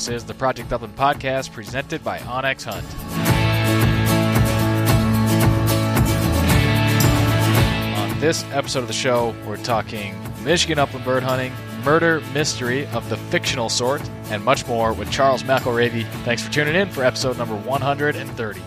This is the Project Upland podcast presented by onX Hunt. On this episode of the show, we're talking Michigan upland bird hunting, murder mystery of the fictional sort, and much more with Charles McElravy. Thanks for tuning in for episode number 130.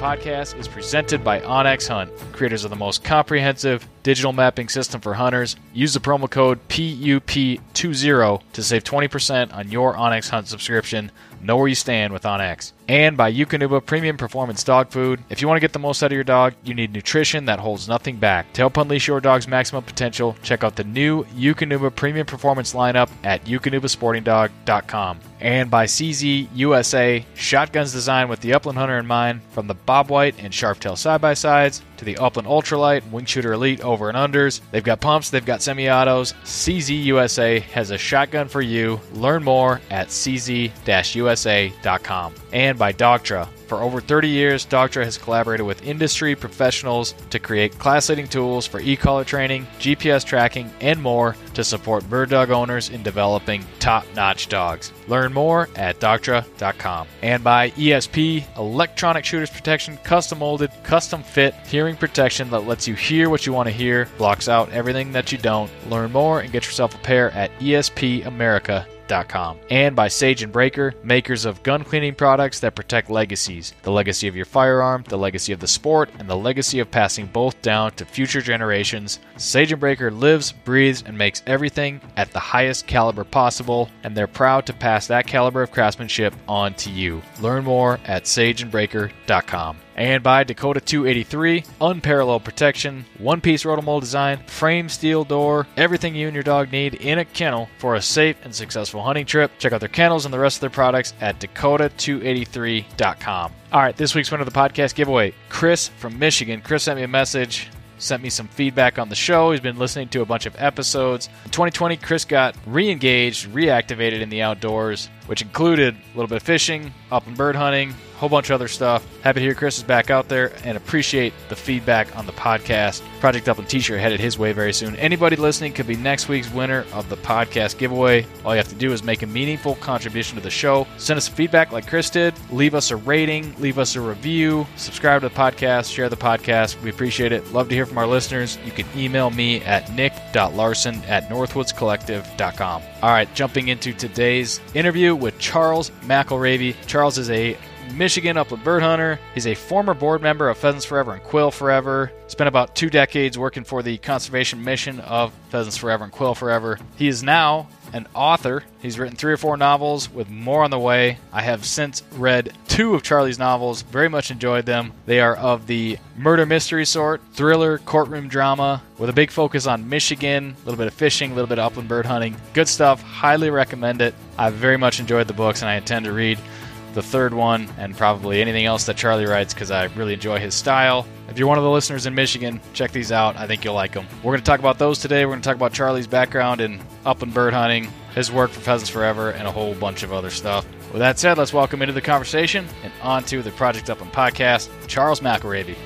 Podcast is presented by onX Hunt, creators of the most comprehensive digital mapping system for hunters. Use the promo code PUP20 to save 20% on your onX Hunt subscription. Know where you stand with onX. And by Eukanuba Premium Performance Dog Food. If you want to get the most out of your dog, you need nutrition that holds nothing back. To help unleash your dog's maximum potential, check out the new Eukanuba Premium Performance lineup at eukanubasportingdog.com. And by CZ USA, shotguns designed with the upland hunter in mind, from the Bob White and Sharptail side by sides to the Upland Ultralight Wing Shooter Elite over and unders. They've got pumps, they've got semi autos. CZ USA has a shotgun for you. Learn more at cz usa.com. And by Dogtra. For over 30 years, Dogtra has collaborated with industry professionals to create class leading tools for e collar training, GPS tracking, and more to support bird dog owners in developing top notch dogs. Learn more at Dogtra.com. And by ESP, electronic shooters protection, custom molded, custom fit, hearing protection that lets you hear what you want to hear, blocks out everything that you don't. Learn more and get yourself a pair at ESPAmerica.com and by Sage and Braker, makers of gun cleaning products that protect legacies the legacy of your firearm, the legacy of the sport, and the legacy of passing both down to future generations. Sage and Braker lives, breathes, and makes everything at the highest caliber possible, and they're proud to pass that caliber of craftsmanship on to you. Learn more at sageandbraker.com and by Dakota 283, unparalleled protection, one piece rotomold design, frame steel door, everything you and your dog need in a kennel for a safe and successful hunting trip. Check out their kennels and the rest of their products at Dakota283.com. All right, this week's winner of the podcast giveaway, Chris from Michigan. Chris sent me a message sent me some feedback on the show. He's been listening to a bunch of episodes. In 2020, Chris got re engaged, reactivated in the outdoors which included a little bit of fishing, upland bird hunting, whole bunch of other stuff. Happy to hear Chris is back out there and appreciate the feedback on the podcast. Project Upland t-shirt headed his way very soon. Anybody listening could be next week's winner of the podcast giveaway. All you have to do is make a meaningful contribution to the show. Send us feedback like Chris did. Leave us a rating, leave us a review, subscribe to the podcast, share the podcast. We appreciate it. Love to hear from our listeners. You can email me at nick.larson at northwoodscollective.com. All right, jumping into today's interview with Charles McElravy. Charles is a Michigan upland bird hunter. He's a former board member of Pheasants Forever and Quail Forever. Spent about two decades working for the conservation mission of Pheasants Forever and Quail Forever. He is now an author. He's written three or four novels with more on the way. I have since read two of Charlie's novels, very much enjoyed them. They are of the murder mystery sort, thriller, courtroom drama, with a big focus on Michigan, a little bit of fishing, a little bit of upland bird hunting. Good stuff. Highly recommend it. I've very much enjoyed the books and I intend to read the third one and probably anything else that Charlie writes because I really enjoy his style. If you're one of the listeners in Michigan, check these out. I think you'll like them. We're going to talk about those today. We're going to talk about Charlie's background in upland bird hunting, his work for Pheasants Forever, and a whole bunch of other stuff. With that said, let's welcome into the conversation and on to the Project Upland podcast, Charles McElravy.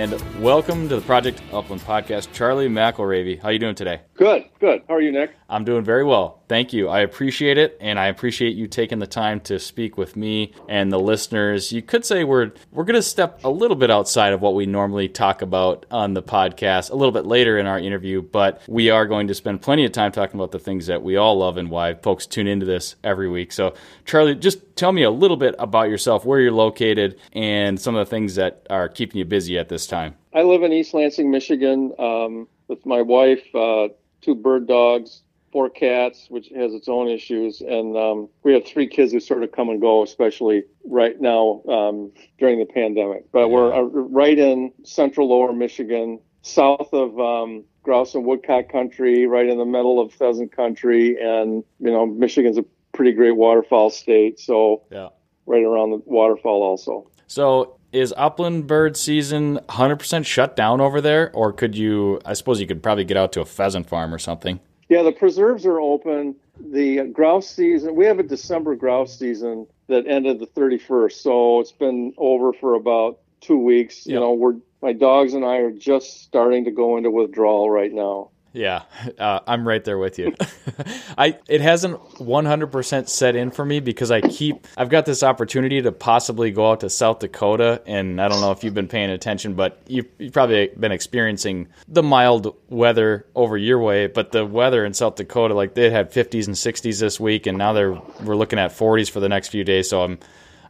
And welcome to the Project Upland podcast, Charlie McElravy. How are you doing today? Good, good. How are you, Nick? I'm doing very well. Thank you. I appreciate it, and I appreciate you taking the time to speak with me and the listeners. You could say we're we're going to step a little bit outside of what we normally talk about on the podcast a little bit later in our interview, but we are going to spend plenty of time talking about the things that we all love and why folks tune into this every week. So, Charlie, just tell me a little bit about yourself, where you're located, and some of the things that are keeping you busy at this time. I live in East Lansing, Michigan, um, with my wife, uh, two bird dogs, four cats, which has its own issues, and um, we have three kids who sort of come and go, especially right now um, during the pandemic. But we're uh, right in central lower Michigan, south of um, grouse and woodcock country, right in the middle of pheasant country, and you know Michigan's a pretty great waterfowl state, so yeah. right around the waterfall also. So is upland bird season 100% shut down over there or could you i suppose you could probably get out to a pheasant farm or something yeah the preserves are open. The grouse season we have a december grouse season that ended the 31st so it's been over for about two weeks. Yep. you know we're my dogs and i are just starting to go into withdrawal right now yeah, uh, I'm right there with you. I it hasn't 100% set in for me because I keep I've got this opportunity to possibly go out to South Dakota and I don't know if you've been paying attention but you've, you've probably been experiencing the mild weather over your way but the weather in South Dakota like they had 50s and 60s this week and now they're we're looking at 40s for the next few days so I'm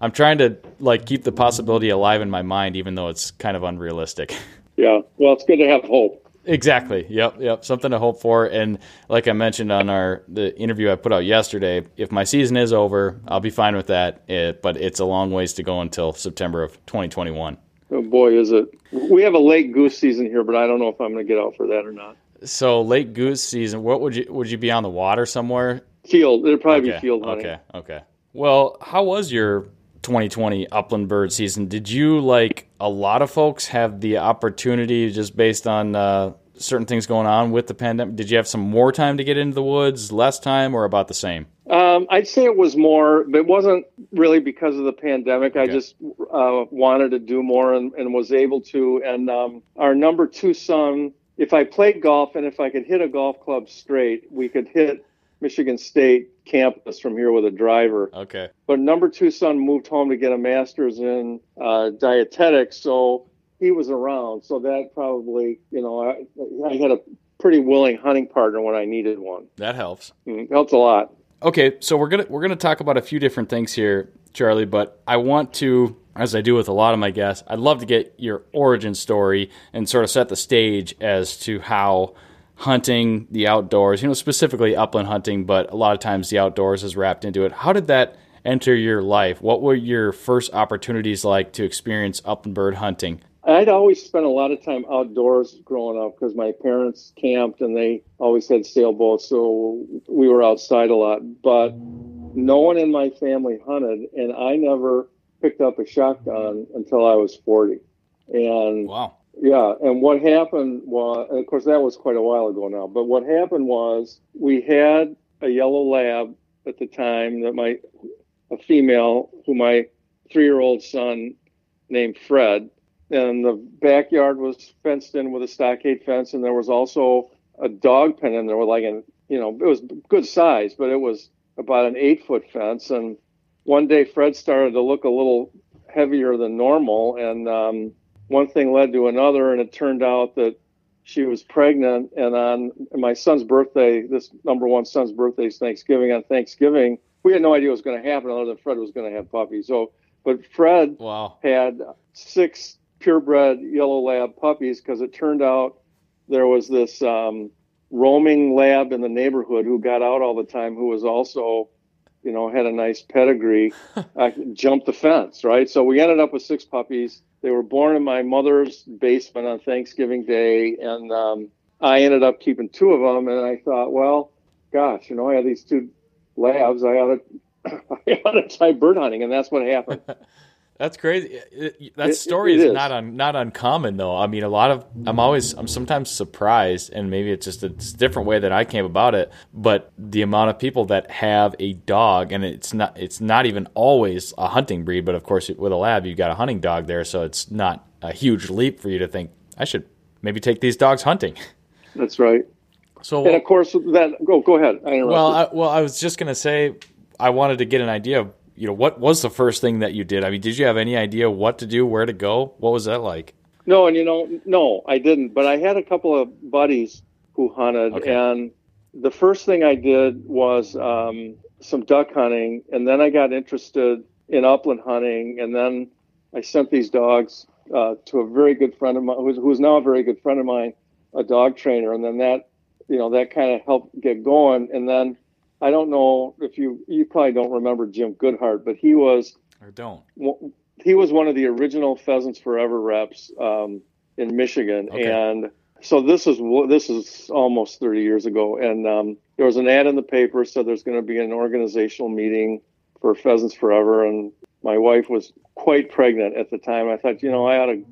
I'm trying to like keep the possibility alive in my mind even though it's kind of unrealistic. Yeah, well, it's good to have hope. Exactly. Yep. Yep. Something to hope for. And like I mentioned on our the interview I put out yesterday, if my season is over, I'll be fine with that. It, but it's a long ways to go until September of 2021. Oh boy, is it! We have a late goose season here, but I don't know if I'm going to get out for that or not. So late goose season. What would you would you be on the water somewhere? Field. It'd probably okay. be field hunting. Okay. Okay. Well, how was your 2020 upland bird season. Did you like a lot of folks have the opportunity just based on uh, certain things going on with the pandemic? Did you have some more time to get into the woods, less time, or about the same? Um, I'd say it was more, but it wasn't really because of the pandemic. Okay. I just uh, wanted to do more and, and, was able to. And um, our number two son, if I played golf and if I could hit a golf club straight, we could hit Michigan State campus from here with a driver. Okay. But number two son moved home to get a master's in uh, dietetics, so he was around. So that probably, you know, I, I, had a pretty willing hunting partner when I needed one. That helps. Mm, helps a lot. Okay, so we're gonna we're gonna talk about a few different things here, Charlie. But I want to, as I do with a lot of my guests, I'd love to get your origin story and sort of set the stage as to how hunting, the outdoors, you know, specifically upland hunting, but a lot of times the outdoors is wrapped into it. How did that enter your life? What were your first opportunities like to experience upland bird hunting? I'd always spent a lot of time outdoors growing up because my parents camped and they always had sailboats, so we were outside a lot. But no one in my family hunted, and I never picked up a shotgun until I was 40. And wow Yeah, and what happened was, of course, that was quite a while ago now. But what happened was we had a yellow lab at the time that my a female who my three-year-old son named Fred, and the backyard was fenced in with a stockade fence, and there was also a dog pen in there with like an you know it was good size, but it was about an eight-foot fence. And one day Fred started to look a little heavier than normal, and um, one thing led to another, and it turned out that she was pregnant. And on my son's birthday, this number one son's birthday is Thanksgiving. On Thanksgiving, we had no idea what was going to happen other than Fred was going to have puppies. So, but Fred wow. had six purebred yellow lab puppies because it turned out there was this um, roaming lab in the neighborhood who got out all the time who was also you know had a nice pedigree uh, jumped the fence right? So we ended up with six puppies. They were born in my mother's basement on thanksgiving day and um, i ended up keeping two of them and i thought well gosh you know i have these two labs. I ought to I ought to try bird hunting, and that's what happened. That's crazy. It, that story it is, is, not un, not uncommon though. I mean, a lot of I'm always I'm sometimes surprised, and maybe it's just a, different way that I came about it. But the amount of people that have a dog, and it's not it's not even always a hunting breed, but of course with a lab you've got a hunting dog there, so it's not a huge leap for you to think I should maybe take these dogs hunting. That's right. So and of course that go go ahead. I well, I, well, I was just gonna say I wanted to get an idea of you know, what was the first thing that you did? I mean, did you have any idea what to do, where to go? What was that like? No, and you know, no, I didn't. But I had a couple of buddies who hunted, okay. and the first thing I did was um, some duck hunting, and then I got interested in upland hunting, and then I sent these dogs uh, to a very good friend of mine, who's, who's now a very good friend of mine, a dog trainer, and then that, you know, that kind of helped get going, and then I don't know if you you probably don't remember Jim Goodhart, but he was I don't. He was one of the original Pheasants Forever reps um, in Michigan, okay. and so this is this is almost 30 years ago, and um, there was an ad in the paper said there's going to be an organizational meeting for Pheasants Forever, and my wife was quite pregnant at the time. I thought, you know, I ought to.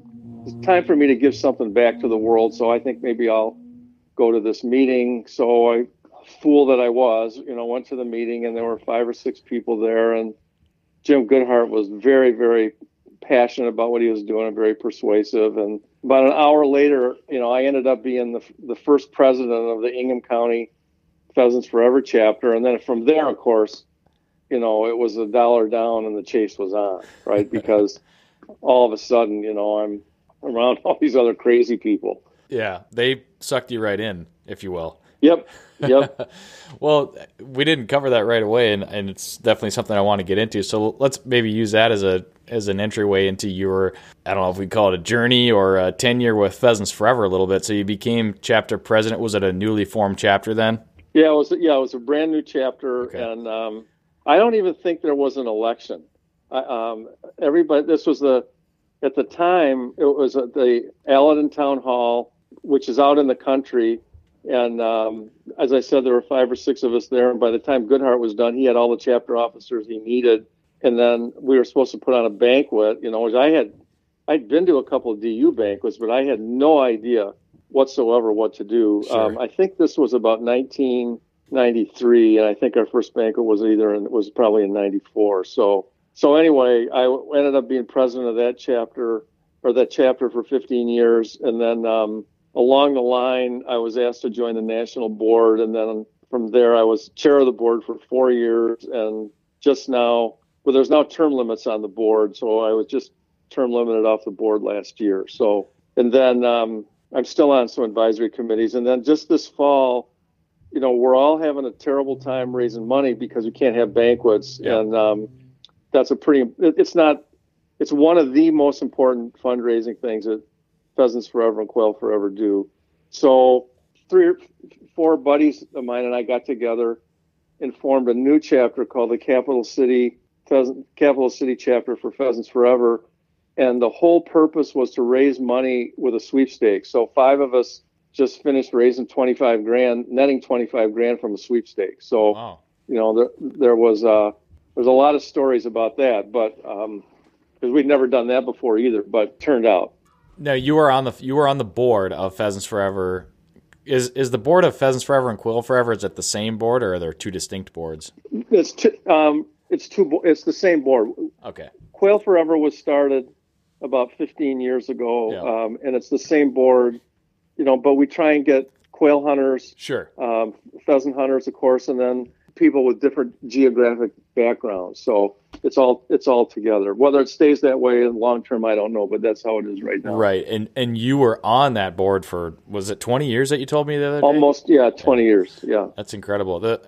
It's time for me to give something back to the world, so I think maybe I'll go to this meeting. So I fool that I was, you know, went to the meeting and there were five or six people there, and Jim Goodhart was very, very passionate about what he was doing and very persuasive. And about an hour later, you know, I ended up being the the first president of the Ingham County Pheasants Forever chapter, and then from there, of course, you know, it was a dollar down and the chase was on, right? Because all of a sudden, you know, I'm around all these other crazy people. Yeah, they sucked you right in, if you will. Yep. Yep. well, we didn't cover that right away, and, and it's definitely something I want to get into. So let's maybe use that as a as an entryway into your I don't know if we call it a journey or a tenure with Pheasants Forever a little bit. So you became chapter president. Was it a newly formed chapter then? Yeah, it was. Yeah, it was a brand new chapter, okay. and um, I don't even think there was an election. I, um, everybody, this was the at the time it was at the Alaiedon Town Hall, which is out in the country and um, as I said, there were five or six of us there. And by the time Goodhart was done, he had all the chapter officers he needed. And then we were supposed to put on a banquet, you know, which I had, I'd been to a couple of DU banquets, but I had no idea whatsoever what to do. Sure. Um, I think this was about 1993, and I think our first banquet was either in, was probably in 94. So, so anyway, I ended up being president of that chapter or that chapter for 15 years. And then, um, along the line, I was asked to join the national board, and then from there, I was chair of the board for four years. And just now, well, there's now term limits on the board, so I was just term limited off the board last year. So, and then um, I'm still on some advisory committees. And then just this fall, you know, we're all having a terrible time raising money because we can't have banquets, yeah. and um, that's a pretty. It's not. It's one of the most important fundraising things that Pheasants Forever and Quail Forever do. So three or four buddies of mine and I got together and formed a new chapter called the Capital City Pheasant, Capital City chapter for Pheasants Forever. And the whole purpose was to raise money with a sweepstakes. So five of us just finished raising 25 grand, netting 25 grand from a sweepstakes. So, wow. you know, there, there was, uh, there's a lot of stories about that, but, um, because we'd never done that before either, but turned out. Now you were on the you were on the board of Pheasants Forever. Is is the board of Pheasants Forever and Quail Forever is it the same board or are there two distinct boards? It's two, um, it's two. It's the same board. Okay. Quail Forever was started about 15 years ago, Yeah. um, and it's the same board. You know, but we try and get quail hunters, Sure. um, pheasant hunters, of course, and then people with different geographic backgrounds. So it's all it's all together. Whether it stays that way in long term, I don't know, but that's how it is right now. Right. And and you were on that board for was it 20 years that you told me the other day? Almost, yeah, 20 years. Yeah. That's incredible. The,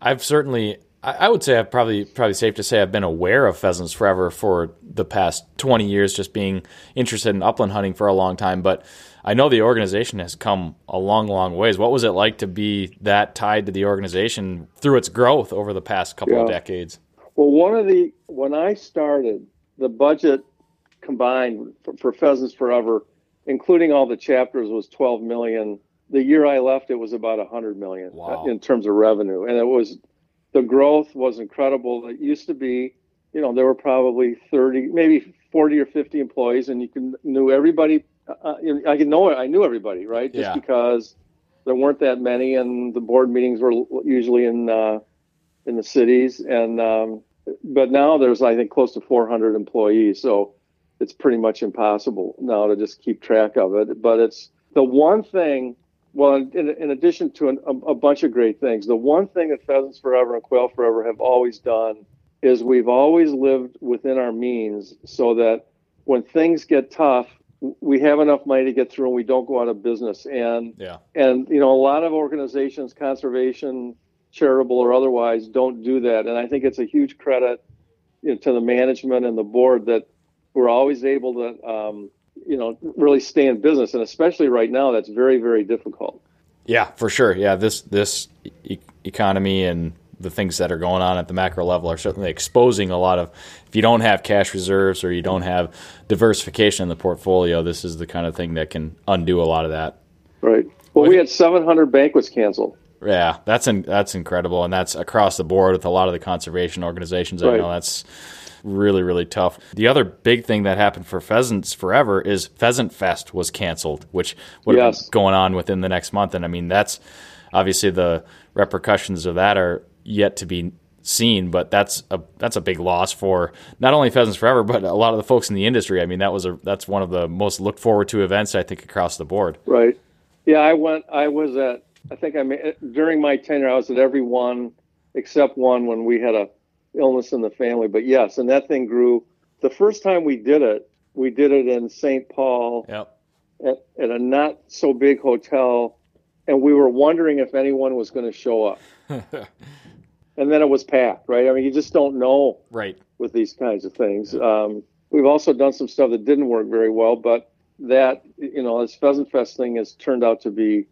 I've certainly, I, I would say, I've probably probably safe to say I've been aware of pheasants forever for the past twenty years, just being interested in upland hunting for a long time. But I know the organization has come a long, long ways. What was it like to be that tied to the organization through its growth over the past couple of decades? Well, one of the when I started, the budget combined for, for Pheasants Forever, including all the chapters, was 12 million. The year I left, it was about 100 million Wow. uh, in terms of revenue, and it was the growth was incredible. It used to be, you know, there were probably 30, maybe 40 or 50 employees, and you can knew everybody. Uh, I could know I knew everybody, right? Just Yeah. because there weren't that many, and the board meetings were usually in uh, in the cities, and um, but now there's I think close to 400 employees, so it's pretty much impossible now to just keep track of it. But it's the one thing. Well, in, in addition to an, a, a bunch of great things, the one thing that Pheasants Forever and Quail Forever have always done is we've always lived within our means, so that when things get tough, we have enough money to get through, and we don't go out of business. And Yeah. and you know a lot of organizations conservation charitable or otherwise don't do that and i think it's a huge credit you know, to the management and the board that we're always able to um, you know really stay in business and especially right now that's very very difficult Yeah, for sure. Yeah, this this e- economy and the things that are going on at the macro level are certainly exposing a lot of. If you don't have cash reserves or you don't have diversification in the portfolio, this is the kind of thing that can undo a lot of that. right well we had 700 banquets canceled Yeah, that's in, that's incredible, and that's across the board with a lot of the conservation organizations. I Right. know that's really really tough. The other big thing that happened for pheasants forever is Pheasant Fest was canceled, which would Yes. going on within the next month, and I mean that's obviously the repercussions of that are yet to be seen, but that's a that's a big loss for not only Pheasants Forever, but a lot of the folks in the industry. I mean that was a that's one of the most looked forward to events I think across the board. right yeah i went i was at i think i made during my tenure i was at every one except one when we had a illness in the family but yes and that thing grew the first time we did it we did it in st paul Yep. at, at a not so big hotel, and we were wondering if anyone was going to show up. and then it was packed, right? I mean, you just don't know Right. with these kinds of things. Um, we've also done some stuff that didn't work very well, but that you know, this Pheasant Fest thing has turned out to be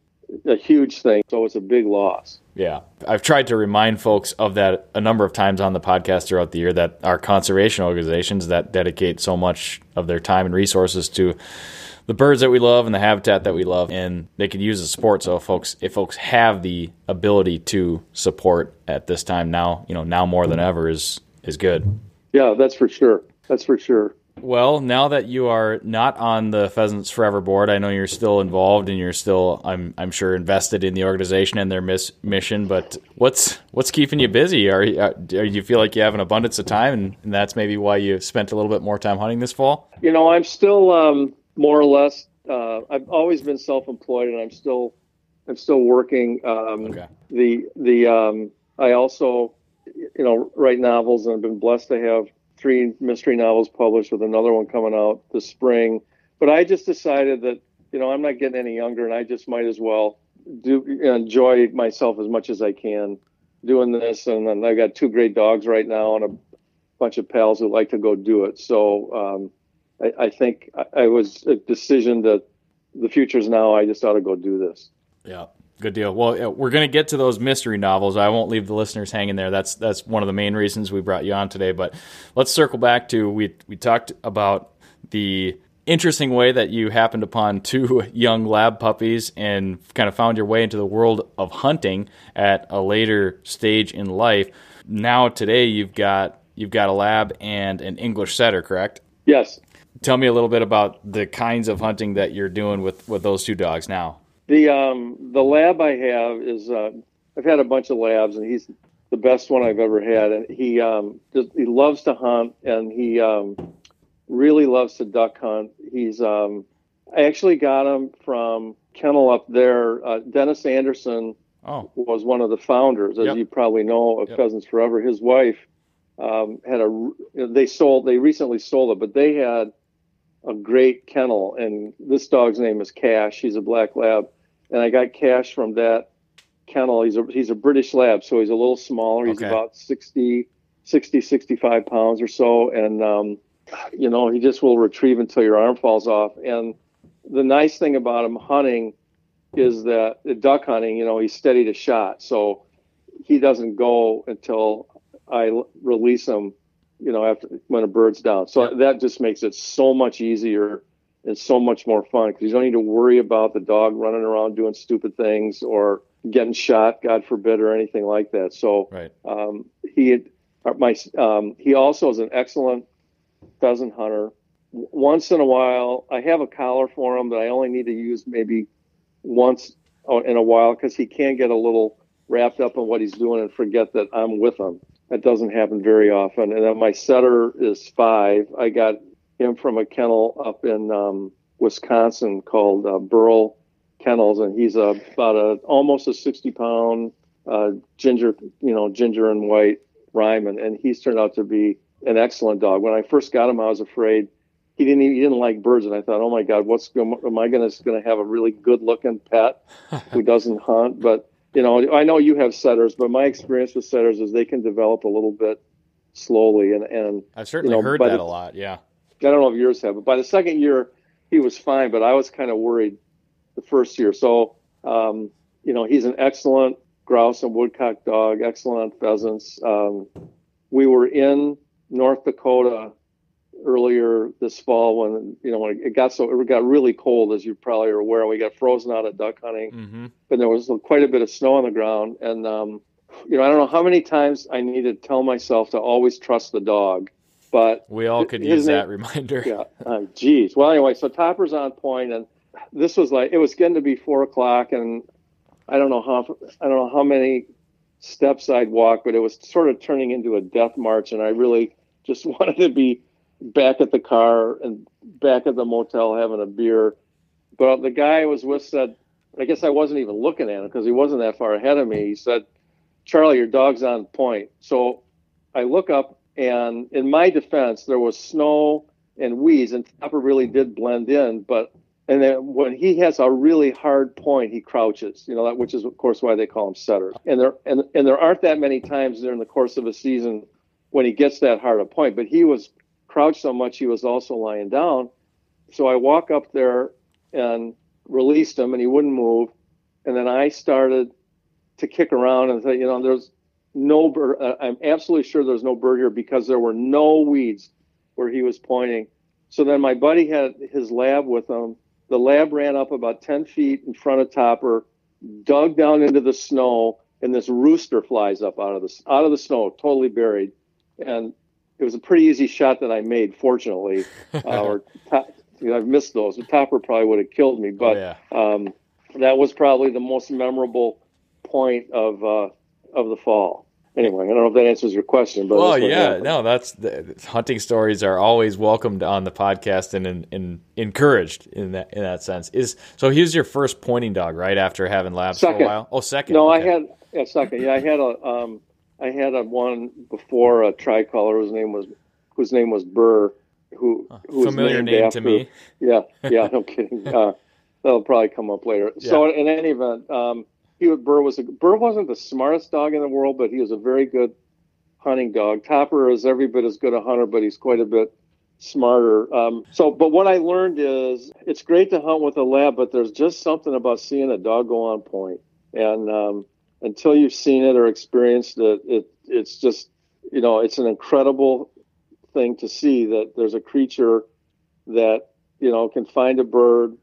a huge thing, so it's a big loss. Yeah. I've tried to remind folks of that a number of times on the podcast throughout the year that our conservation organizations that dedicate so much of their time and resources to the birds that we love and the habitat that we love and they could use the support so if folks if folks have the ability to support at this time now, you know, now more than ever is is good. Yeah, that's for sure. That's for sure. Well, now that you are not on the Pheasants Forever board, I know you're still involved and you're still, I'm, I'm sure, invested in the organization and their miss, mission. But what's what's keeping you busy? Are you, uh, you feel like you have an abundance of time, and, and that's maybe why you spent a little bit more time hunting this fall? You know, I'm still um, more or less. Uh, I've always been self-employed, and I'm still, I'm still working. Um, Okay. The the um, I also, you know, write novels, and I've been blessed to have three mystery novels published, with another one coming out this spring. But I just decided that you know I'm not getting any younger, and I just might as well do enjoy myself as much as I can doing this. And then I got two great dogs right now, and a bunch of pals who like to go do it. So um, I, I think I, I was a decision that the future's now. I just ought to go do this. Yeah. Good deal. Well, we're going to get to those mystery novels. I won't leave the listeners hanging there. That's that's one of the main reasons we brought you on today. But let's circle back to we we talked about the interesting way that you happened upon two young lab puppies and kind of found your way into the world of hunting at a later stage in life. Now today you've got you've got a lab and an English setter, correct? Yes. tell me a little bit about the kinds of hunting that you're doing with with those two dogs now. The um the lab I have is uh, I've had a bunch of labs and he's the best one I've ever had and he um just, he loves to hunt and he um really loves to duck hunt. He's um I actually got him from kennel up there. Uh, Dennis Anderson oh. was one of the founders, as yep. you probably know, of yep. Pheasants Forever. His wife um, had a they sold they recently sold it, but they had a great kennel, and this dog's name is Cash. He's a black lab, and I got Cash from that kennel. He's a he's a British lab, so he's a little smaller. He's okay. about 60, 60, 65 pounds or so, and um, you know he just will retrieve until your arm falls off. And the nice thing about him hunting is that the duck hunting, you know, he's steady to shot, so he doesn't go until I release him, you know, after when a bird's down. So Yep. that just makes it so much easier and so much more fun because you don't need to worry about the dog running around doing stupid things or getting shot, God forbid, or anything like that. So Right. um, he uh, my um, he also is an excellent pheasant hunter. Once in a while, I have a collar for him that I only need to use maybe once in a while because he can get a little wrapped up in what he's doing and forget that I'm with him. That doesn't happen very often. And then my setter is five. I got him from a kennel up in um, Wisconsin called uh, Burl Kennels, and he's a, about a almost a 60 pound uh, ginger, you know, ginger and white Ryman, and he's turned out to be an excellent dog. When I first got him, I was afraid he didn't even, he didn't like birds, and I thought, oh my God, what's going, am I going to have a really good looking pet who doesn't hunt? But you know, I know you have setters, but my experience with setters is they can develop a little bit slowly, and and I've certainly you know, heard that it- a lot. Yeah. I don't know if yours have, but by the second year, he was fine. But I was kind of worried the first year. So, um, you know, he's an excellent grouse and woodcock dog, excellent pheasants. Um, we were in North Dakota earlier this fall when you know when it got so it got really cold, as you probably are aware. We got frozen out at duck hunting Mm-hmm. but there was quite a bit of snow on the ground. And, um, you know, I don't know how many times I needed to tell myself to always trust the dog, but We all could use name- that reminder. yeah, uh, geez. Well, anyway, so Topper's on point, and this was like it was getting to be four o'clock, and I don't know how I don't know how many steps I'd walk, but it was sort of turning into a death march, and I really just wanted to be back at the car and back at the motel having a beer. But the guy I was with said, I guess I wasn't even looking at him because he wasn't that far ahead of me. He said, Charlie, your dog's on point. So I look up, and in my defense, there was snow and weeds, and Topper really did blend in. But and then when he has a really hard point, he crouches. You know that, which is of course why they call him setter. And there and and there aren't that many times during the course of a season when he gets that hard a point. But he was crouched so much, he was also lying down. So I walk up there and released him, and he wouldn't move. And then I started to kick around and say, you know, there's no bird. Uh, I'm absolutely sure there's no bird here because there were no weeds where he was pointing. So then my buddy had his lab with him. The lab ran up about 10 feet in front of Topper, dug down into the snow, and this rooster flies up out of the out of the snow, totally buried. And it was a pretty easy shot that I made, fortunately. Uh, or top, you know, I've missed those. The Topper probably would have killed me, but oh, yeah. um, that was probably the most memorable point of uh, of the fall. Anyway, I don't know if that answers your question, but Well, yeah, no, that's the, hunting stories are always welcomed on the podcast and, and, and encouraged in that in that sense. Is so he was your first pointing dog, right? After having labs for a while. Oh, second. No, okay. I had yeah, second. Yeah, I had a um, I had a one before a tricolor whose name was whose name was Burr, who who familiar name after, to me. Yeah, yeah, no kidding. Uh, that'll probably come up later. So in any event, um, he Burr was a, Burr wasn't the smartest dog in the world, but he was a very good hunting dog. Topper is every bit as good a hunter, but he's quite a bit smarter. Um, so, but what I learned is it's great to hunt with a lab, but there's just something about seeing a dog go on point, and um, until you've seen it or experienced it, it it's just you know it's an incredible thing to see that there's a creature that you know can find a bird,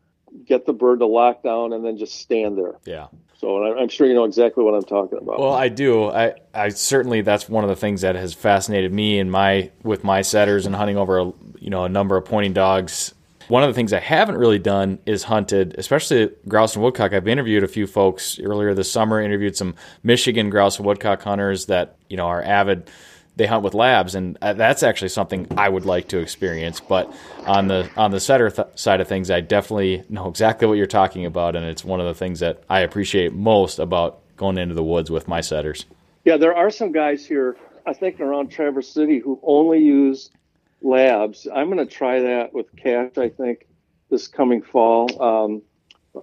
get the bird to lock down, and then just stand there. Yeah. So I'm sure you know exactly what I'm talking about. Well, I do. I, I certainly that's one of the things that has fascinated me in my with my setters and hunting over a, you know a number of pointing dogs. One of the things I haven't really done is hunted, especially grouse and woodcock. I've interviewed a few folks earlier this summer. Interviewed some Michigan grouse and woodcock hunters that you know are avid they hunt with labs, and uh, that's actually something I would like to experience. But on the on the setter th- side of things, I definitely know exactly what you're talking about, and it's one of the things that I appreciate most about going into the woods with my setters. Yeah, there are some guys here, I think around Traverse City, who only use labs. I'm going to try that with Cash. I think this coming fall. Um,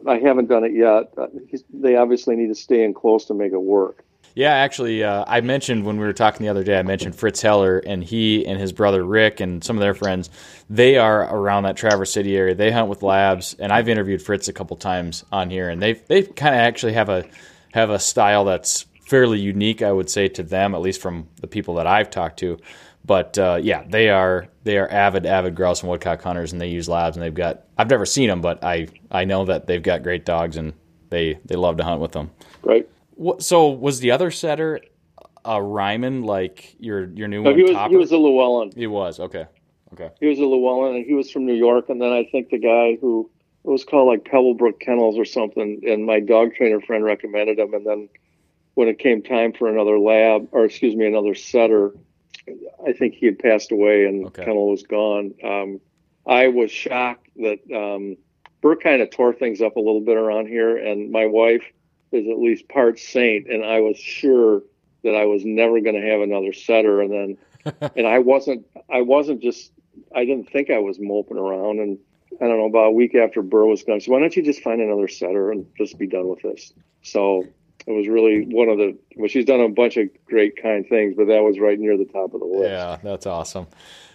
I haven't done it yet. Uh, they obviously need to stay in close to make it work. Yeah, actually, uh, I mentioned when we were talking the other day, I mentioned Fritz Heller, and he and his brother Rick and some of their friends, they are around that Traverse City area. They hunt with labs, and I've interviewed Fritz a couple times on here, and they they kind of actually have a have a style that's fairly unique, I would say, to them, at least from the people that I've talked to. But uh, yeah, they are they are avid avid grouse and woodcock hunters, and they use labs, and they've got I've never seen them, but I I know that they've got great dogs, and they they love to hunt with them. Right. So was the other setter a Ryman like your your new no, one? He was, he was a Llewellyn. He was okay. Okay. He was a Llewellyn, and he was from New York. And then I think the guy who it was called like Pebblebrook Kennels or something, and my dog trainer friend recommended him. And then when it came time for another lab, or excuse me, another setter, I think he had passed away and okay. kennel was gone. Um, I was shocked that um, Burr kind of tore things up a little bit around here, and my wife is at least part saint, and I was sure that I was never going to have another setter, and then and I wasn't I wasn't just I didn't think I was moping around, and I don't know about a week after Burr was gone, so why don't you just find another setter and just be done with this? So it was really one of the well, she's done a bunch of great kind things, but that was right near the top of the list. Yeah, that's awesome.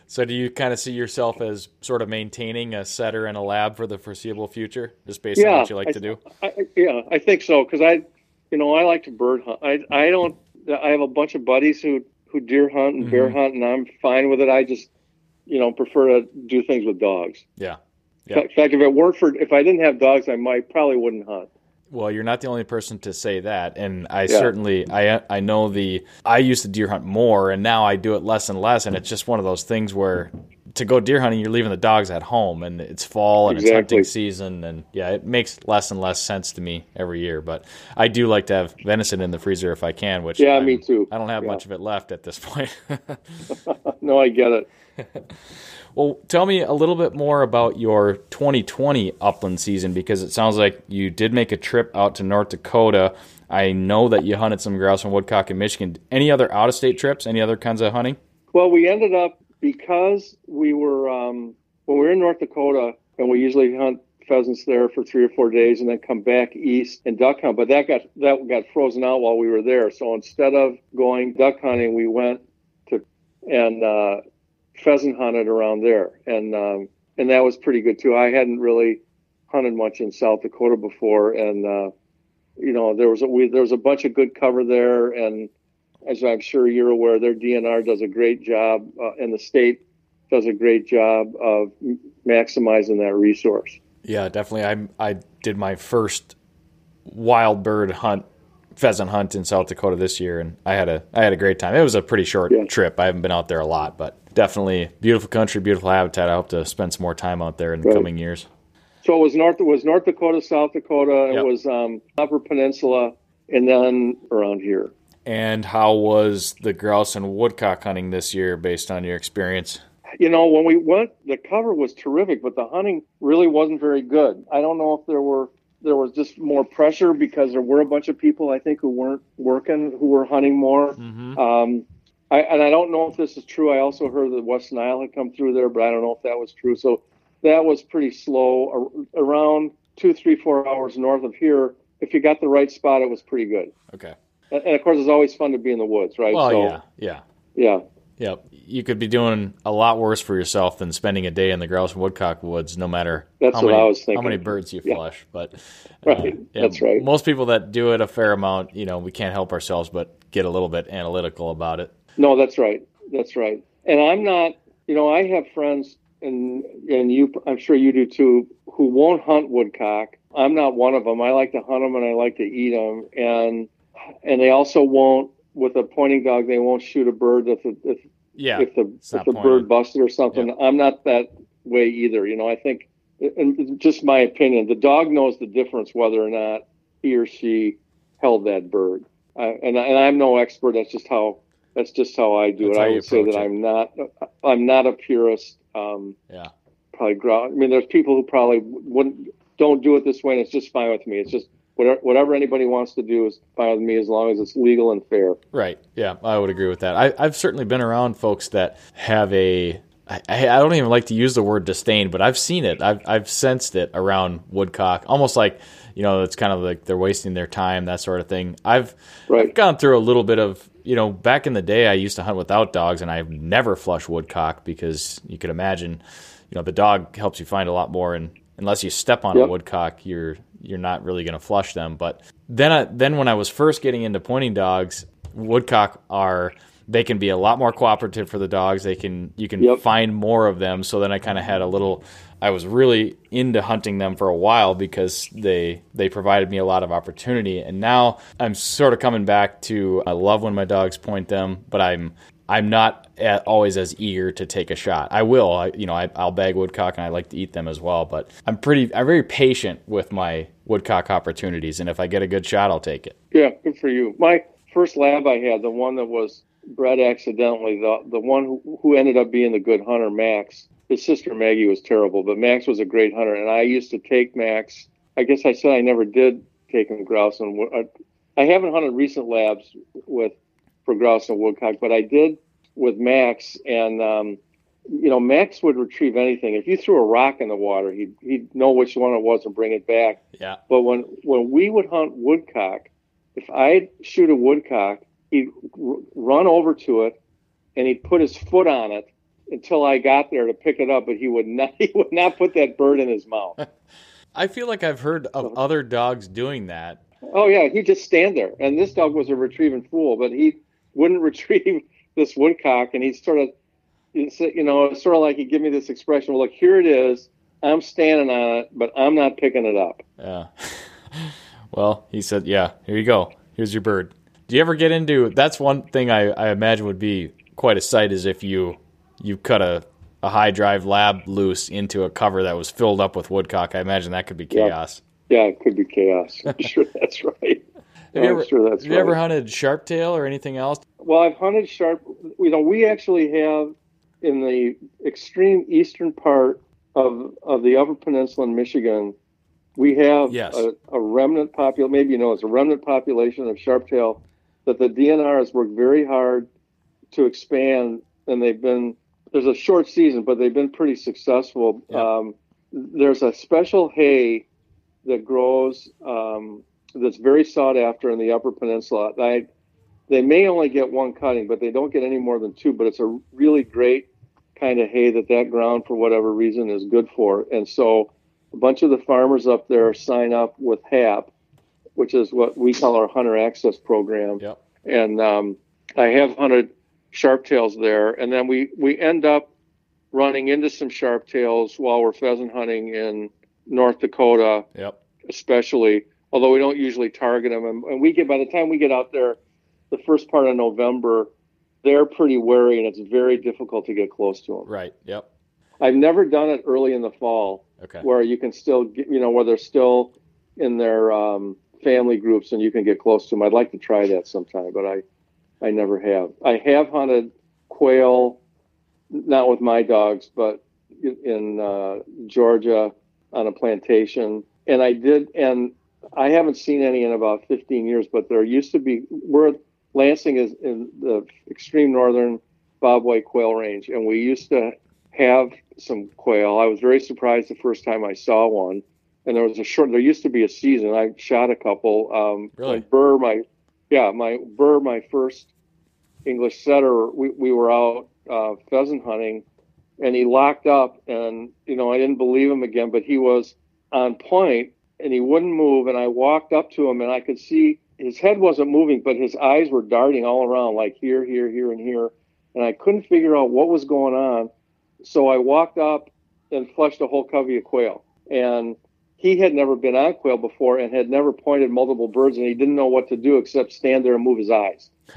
So, do you kind of see yourself as sort of maintaining a setter in a lab for the foreseeable future, just based yeah, on what you like I, to do? I, yeah, I think so because I, you know, I like to bird hunt. I I don't. I have a bunch of buddies who who deer hunt and mm-hmm. bear hunt, and I'm fine with it. I just, you know, prefer to do things with dogs. Yeah. yeah. In fact, if it weren't for if I didn't have dogs, I might probably wouldn't hunt. Well, you're not the only person to say that, and I yeah. certainly I I know the I used to deer hunt more, and now I do it less and less, and it's just one of those things where to go deer hunting, you're leaving the dogs at home, and it's fall and exactly. it's hunting season, and yeah, it makes less and less sense to me every year. But I do like to have venison in the freezer if I can, which yeah, I'm, me too. I don't have yeah. much of it left at this point. no, I get it. Well, tell me a little bit more about your 2020 upland season because it sounds like you did make a trip out to North Dakota. I know that you hunted some grouse and woodcock in Michigan. Any other out of state trips? Any other kinds of hunting? Well, we ended up because we were um, when we were in North Dakota, and we usually hunt pheasants there for three or four days, and then come back east and duck hunt. But that got that got frozen out while we were there. So instead of going duck hunting, we went to and uh, pheasant hunted around there, and um, and that was pretty good too. I hadn't really hunted much in South Dakota before, and uh, you know there was a we, there was a bunch of good cover there, and as I'm sure you're aware, their DNR does a great job, uh, and the state does a great job of maximizing that resource. Yeah, definitely. I I did my first wild bird hunt pheasant hunt in South Dakota this year, and I had a I had a great time. It was a pretty short yeah. trip. I haven't been out there a lot, but definitely beautiful country, beautiful habitat. I hope to spend some more time out there in the right. coming years. So it was North it was North Dakota, South Dakota. Yep. It was um, Upper Peninsula, and then around here. And how was the grouse and woodcock hunting this year, based on your experience? You know, when we went, the cover was terrific, but the hunting really wasn't very good. I don't know if there were there was just more pressure because there were a bunch of people I think who weren't working, who were hunting more. Mm-hmm. Um, I, and I don't know if this is true. I also heard that West Nile had come through there, but I don't know if that was true. So that was pretty slow. Around two, three, four hours north of here, if you got the right spot, it was pretty good. Okay. And, of course, it's always fun to be in the woods, right? Well, so, yeah, yeah, yeah. Yep. You could be doing a lot worse for yourself than spending a day in the grouse and woodcock woods, no matter That's how, many, I was thinking. how many birds you yeah. flush. But uh, right. Yeah, That's right. Most people that do it a fair amount, you know, we can't help ourselves but get a little bit analytical about it. No, that's right. That's right. And I'm not, you know, I have friends, and and you, I'm sure you do too, who won't hunt woodcock I'm not one of them. I like to hunt them and I like to eat them, and and they also won't with a pointing dog. They won't shoot a bird if if yeah if the if the bird busted or something. I'm not that way either. You know, I think, and just my opinion, the dog knows the difference whether or not he or she held that bird. Uh, and and I'm no expert. That's just how that's just how I do that's it. I would say that it. I'm not I'm not a purist. Um, yeah. Probably grow. I mean, there's people who probably wouldn't don't do it this way, and it's just fine with me. It's just whatever, whatever anybody wants to do is fine with me as long as it's legal and fair. Right. Yeah, I would agree with that. I, I've certainly been around folks that have a I, I don't even like to use the word disdain, but I've seen it. I've I've sensed it around woodcock, almost like you know it's kind of like they're wasting their time, that sort of thing. I've, right. Gone through a little bit of you know back in the day I used to hunt without dogs, and I've never flushed woodcock because you could imagine, you know, the dog helps you find a lot more, and unless you step on yep. a woodcock, you're you're not really going to flush them. But then I, then when I was first getting into pointing dogs, woodcock are they can be a lot more cooperative for the dogs. They can you can yep. find more of them. So then I kind of had a little. I was really into hunting them for a while because they they provided me a lot of opportunity. And now I'm sort of coming back to I love when my dogs point them, but I'm I'm not always as eager to take a shot. I will, I, you know, I, will bag woodcock and I like to eat them as well. But I'm pretty, I'm very patient with my woodcock opportunities, and if I get a good shot, I'll take it. Yeah, good for you. My first lab I had, the one that was bred accidentally, the the one who, who ended up being the good hunter, Max. His sister Maggie was terrible, but Max was a great hunter, and I used to take Max. I guess I said I never did take him grouse, and I, uh, I haven't hunted recent labs with for grouse and woodcock, but I did with Max, and um, you know Max would retrieve anything. If you threw a rock in the water, he'd he'd know which one it was and bring it back. Yeah. But when when we would hunt woodcock, if I'd shoot a woodcock, he'd r- run over to it, and he'd put his foot on it until I got there to pick it up, but he would not he would not put that bird in his mouth. I feel like I've heard of other dogs doing that. Oh yeah, he'd just stand there, and this dog was a retrieving fool, but he wouldn't retrieve this woodcock, and he's sort of, you know, it's sort of like he give me this expression. Well, look, here it is. I'm standing on it, but I'm not picking it up. Yeah. well, he said, "Yeah, here you go. Here's your bird." Do you ever get into? That's one thing I, I imagine would be quite a sight is if you you cut a a high drive lab loose into a cover that was filled up with woodcock. I imagine that could be chaos. Yeah, yeah it could be chaos. I'm sure that's right. Have you, ever, sure have you ever hunted sharptail or anything else? Well, I've hunted sharp. You know, we actually have in the extreme eastern part of of the Upper Peninsula in Michigan, we have yes. a, a, remnant population. Maybe you know, it's a remnant population of sharptail that the DNR has worked very hard to expand, and they've been. There's a short season, but they've been pretty successful. Um, there's a special hay that grows um, that's very sought after in the Upper Peninsula. I, they may only get one cutting, but they don't get any more than two. But it's a really great kind of hay that that ground, for whatever reason, is good for. And so a bunch of the farmers up there sign up with HAP, which is what we call our hunter access program. Yep. And um, I have hunted sharptails there, and then we we end up running into some sharptails while we're pheasant hunting in North Dakota, yep. especially although we don't usually target them. And, and we get by the time we get out there, the first part of November, they're pretty wary, and it's very difficult to get close to them. Right. Yep. I've never done it early in the fall, okay. where you can still, get, you know, where they're still in their um, family groups and you can get close to them. I'd like to try that sometime, but I, I never have. I have hunted quail, not with my dogs, but in uh, Georgia on a plantation, and I did, and I haven't seen any in about 15 years, but there used to be. We're Lansing is in the extreme northern bobwhite quail range, and we used to have some quail. I was very surprised the first time I saw one, and there was a short. There used to be a season. I shot a couple. Um, really? Burr, my yeah, my Burr, my first English setter. We we were out uh, pheasant hunting, and he locked up, and you know I didn't believe him again, but he was on point and he wouldn't move. And I walked up to him and I could see his head wasn't moving, but his eyes were darting all around, like here, here, here, and here. And I couldn't figure out what was going on. So I walked up and flushed a whole covey of quail. And he had never been on quail before and had never pointed multiple birds, and he didn't know what to do except stand there and move his eyes.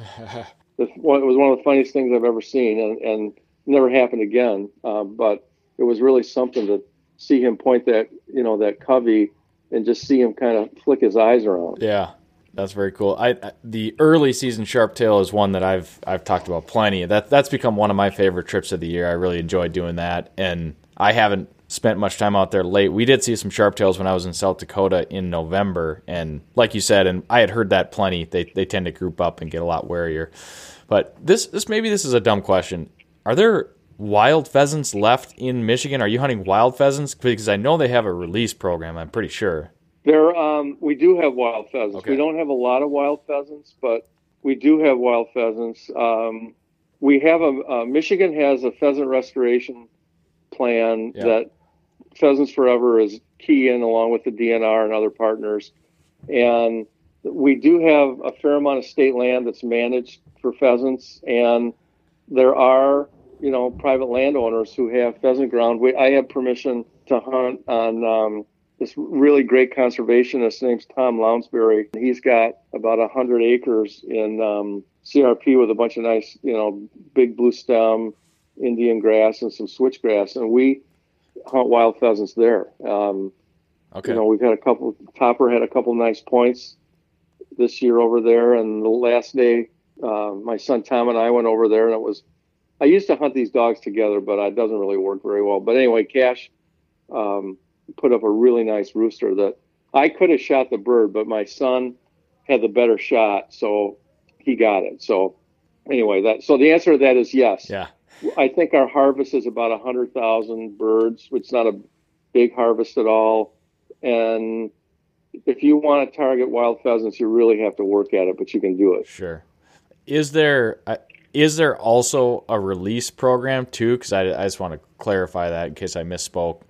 it was one of the funniest things I've ever seen, and, and never happened again. Uh, but it was really something to see him point that you know that covey and just see him kind of flick his eyes around. Yeah, that's very cool. I, the early season sharptail is one that I've I've talked about plenty. That that's become one of my favorite trips of the year. I really enjoy doing that, and I haven't spent much time out there late. We did see some sharptails when I was in South Dakota in November, and like you said, and I had heard that plenty. They they tend to group up and get a lot warier. But this this maybe this is a dumb question. Are there wild pheasants left in Michigan? Are you hunting wild pheasants? Because I know they have a release program. I'm pretty sure. There, um, we do have wild pheasants. Okay. We don't have a lot of wild pheasants, but we do have wild pheasants. Um, we have a uh, Michigan has a pheasant restoration plan yeah. that Pheasants Forever is key in, along with the DNR and other partners. And we do have a fair amount of state land that's managed for pheasants, and there are you know private landowners who have pheasant ground. We, I have permission to hunt on um, this really great conservationist. His name's Tom Lounsbury. He's got about a hundred acres in um, CRP with a bunch of nice, you know, big blue stem, Indian grass, and some switchgrass, and we hunt wild pheasants there. Um, okay. You know, we've had a couple. Topper had a couple nice points this year over there, and the last day, uh, my son Tom and I went over there, and it was. I used to hunt these dogs together, but it doesn't really work very well. But anyway, Cash um, put up a really nice rooster that I could have shot the bird, but my son had the better shot, so he got it. So anyway, that so the answer to that is yes. Yeah. I think our harvest is about a hundred thousand birds, which is not a big harvest at all. And if you want to target wild pheasants, you really have to work at it, but you can do it. Sure. Is there is there also a release program too? Because I, I just want to clarify that in case I misspoke.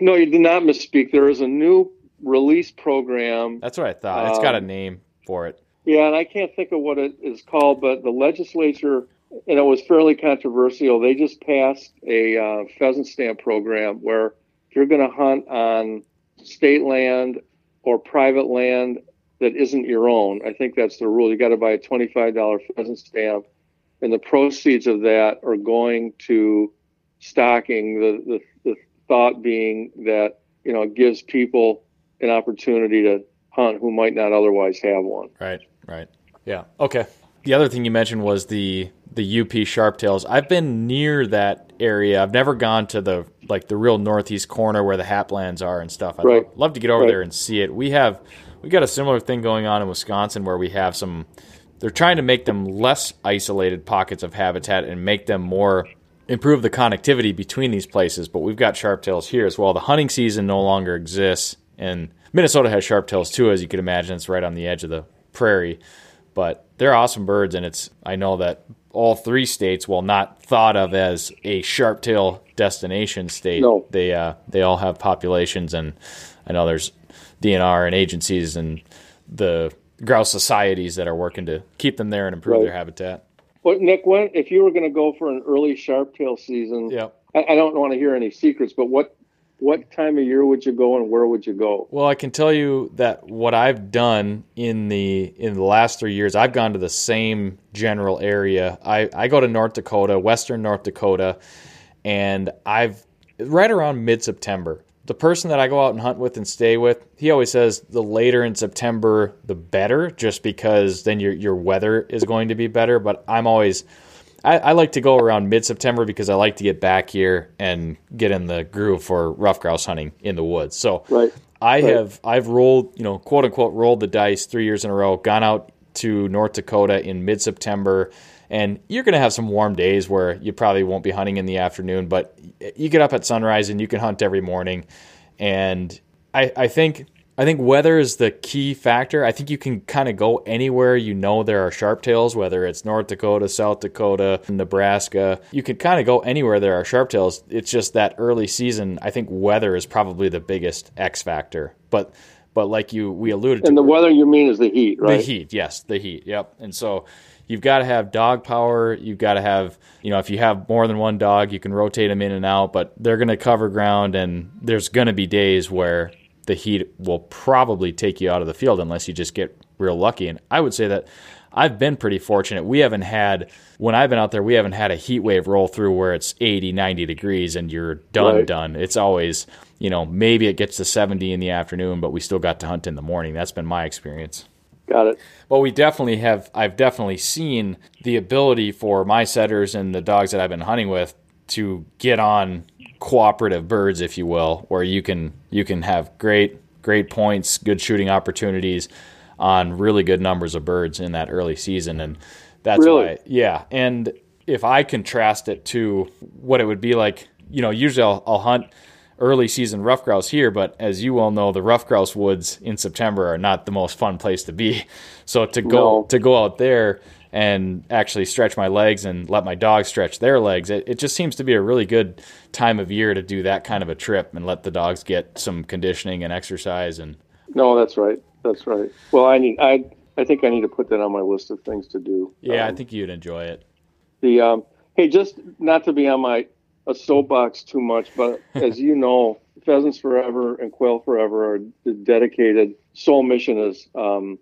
No, you did not misspeak. There is a new release program. That's what I thought. It's got a um, name for it. Yeah, and I can't think of what it is called, but the legislature and it was fairly controversial. They just passed a uh, pheasant stamp program where if you're going to hunt on state land or private land that isn't your own, I think that's the rule. You got to buy a $25 pheasant stamp, and the proceeds of that are going to stocking. The, the, the thought being that you know it gives people an opportunity to hunt who might not otherwise have one. Right. Right. Yeah. Okay. The other thing you mentioned was the the UP Sharptails. I've been near that area. I've never gone to the like the real northeast corner where the Haplands are and stuff. I'd right. love to get over right. there and see it. We have we got a similar thing going on in Wisconsin where we have some. They're trying to make them less isolated pockets of habitat and make them more improve the connectivity between these places. But we've got sharp tails here as well. The hunting season no longer exists, and Minnesota has sharp tails too, as you can imagine. It's right on the edge of the prairie, but they're awesome birds, and it's I know that all three states, while not thought of as a sharp tail destination state, no. they uh, they all have populations, and I know there's DNR and agencies and the grouse societies that are working to keep them there and improve right. their habitat. Well, Nick, when if you were going to go for an early sharptail season, yeah. I, I don't want to hear any secrets, but what what time of year would you go and where would you go? Well, I can tell you that what I've done in the in the last three years, I've gone to the same general area. I, I go to North Dakota, western North Dakota, and I've right around mid September. The person that I go out and hunt with and stay with, he always says the later in September the better, just because then your your weather is going to be better. But I'm always I, I like to go around mid September because I like to get back here and get in the groove for ruffed grouse hunting in the woods. So right. I right. have I've rolled you know quote unquote rolled the dice three years in a row, gone out to North Dakota in mid September. And you're going to have some warm days where you probably won't be hunting in the afternoon, but you get up at sunrise and you can hunt every morning. And I, I think I think weather is the key factor. I think you can kind of go anywhere you know there are sharptails, whether it's North Dakota, South Dakota, Nebraska. You can kind of go anywhere there are sharptails. It's just that early season. I think weather is probably the biggest X factor. But but like you we alluded to, and the weather you mean is the heat, right? The heat, yes, the heat. Yep. And so you've got to have dog power. You've got to have, you know, if you have more than one dog, you can rotate them in and out, but they're going to cover ground, and there's going to be days where the heat will probably take you out of the field unless you just get real lucky. And I would say that I've been pretty fortunate. We haven't had, when I've been out there, we haven't had a heat wave roll through where it's 80, 90 degrees and you're done, right. done. It's always, you know, maybe it gets to 70 in the afternoon, but we still got to hunt in the morning. That's been my experience. Got it. But we definitely have, I've definitely seen the ability for my setters and the dogs that I've been hunting with to get on cooperative birds, if you will, where you can, you can have great, great points, good shooting opportunities on really good numbers of birds in that early season. And that's really? why, yeah. And if I contrast it to what it would be like, you know, usually I'll, I'll hunt early season ruffed grouse here, but as you all know, the ruffed grouse woods in September are not the most fun place to be. So to go no. to go out there and actually stretch my legs and let my dogs stretch their legs, it, it just seems to be a really good time of year to do that kind of a trip and let the dogs get some conditioning and exercise and No, that's right. That's right. Well, I need I I think I need to put that on my list of things to do. Yeah, um, I think you'd enjoy it. The um, hey, just not to be on my a soapbox too much, but as you know, Pheasants Forever and Quail Forever are dedicated. Sole mission is um,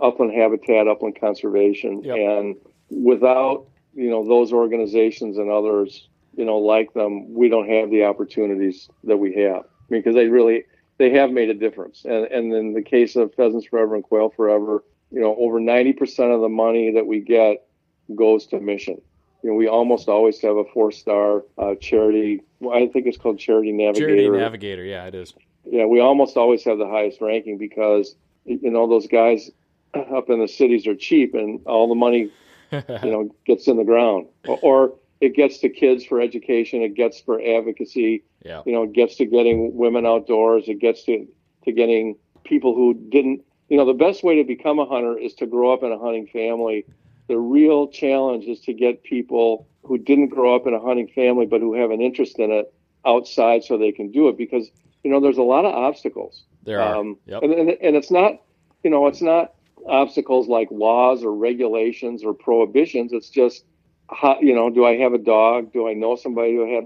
upland habitat, upland conservation, yep. and without you know those organizations and others, you know, like them, we don't have the opportunities that we have. I mean, because they really they have made a difference. And, and in the case of Pheasants Forever and Quail Forever, you know, over 90% of the money that we get goes to mission. You know, we almost always have a four star uh, charity. I think it's called Charity Navigator. Charity Navigator, yeah, it is. Yeah, we almost always have the highest ranking because, you know, those guys up in the cities are cheap and all the money, you know, gets in the ground. Or, or it gets to kids for education. It gets for advocacy. Yeah. You know, it gets to getting women outdoors. It gets to, to getting people who didn't, you know, the best way to become a hunter is to grow up in a hunting family. The real challenge is to get people who didn't grow up in a hunting family, but who have an interest in it outside so they can do it because, you know, there's a lot of obstacles. There are. Um, yep. and, and, and it's not, you know, it's not obstacles like laws or regulations or prohibitions. It's just, how, you know, do I have a dog? Do I know somebody who have,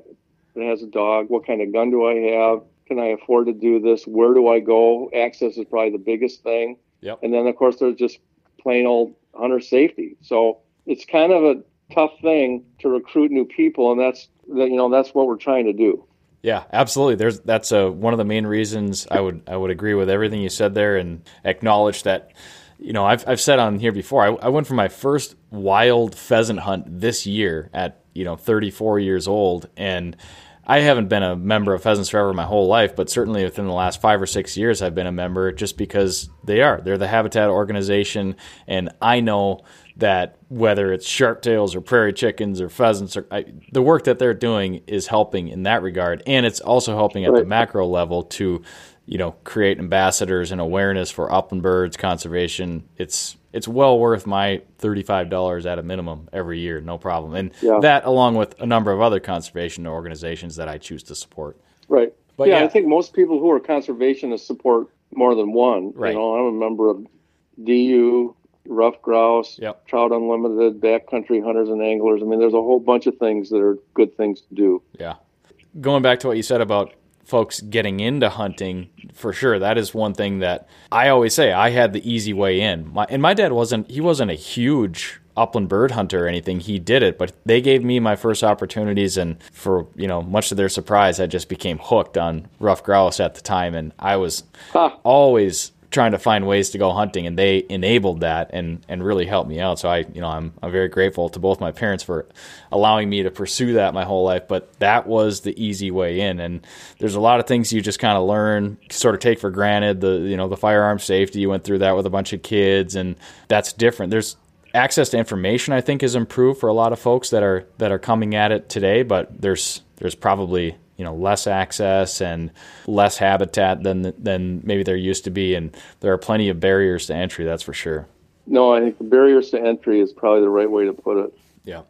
that has a dog? What kind of gun do I have? Can I afford to do this? Where do I go? Access is probably the biggest thing. Yep. And then, of course, there's just plain old hunter safety. So it's kind of a tough thing to recruit new people, and that's that you know that's what we're trying to do. Yeah, absolutely. There's that's a, one of the main reasons I would I would agree with everything you said there and acknowledge that you know, I've, I've said on here before, I, I went for my first wild pheasant hunt this year at, you know, 34 years old. And I haven't been a member of Pheasants Forever my whole life, but certainly within the last five or six years, I've been a member just because they are. They're the habitat organization. And I know that whether it's sharptails or prairie chickens or pheasants, or I, the work that they're doing is helping in that regard. And it's also helping at the macro level to you know create ambassadors and awareness for upland birds conservation it's it's well worth my $35 at a minimum every year no problem and yeah. that along with a number of other conservation organizations that i choose to support right but yeah, yeah. i think most people who are conservationists support more than one right. you know i'm a member of du ruffed grouse yep. trout unlimited backcountry hunters and anglers i mean there's a whole bunch of things that are good things to do yeah going back to what you said about folks getting into hunting for sure that is one thing that i always say i had the easy way in. My, and my dad wasn't he wasn't a huge upland bird hunter or anything. He did it but they gave me my first opportunities and for you know much to their surprise i just became hooked on ruffed grouse at the time. And i was huh. always trying to find ways to go hunting and they enabled that and and really helped me out. So i you know i'm i'm very grateful to both my parents for allowing me to pursue that my whole life but that was the easy way in. And there's a lot of things you just kind of learn sort of take for granted the you know the firearm safety you went through that with a bunch of kids and that's different. There's access to information i think is improved for a lot of folks that are that are coming at it today but there's there's probably you know less access and less habitat than than maybe there used to be, and there are plenty of barriers to entry. That's for sure. No, I think barriers to entry is probably the right way to put it. Yeah.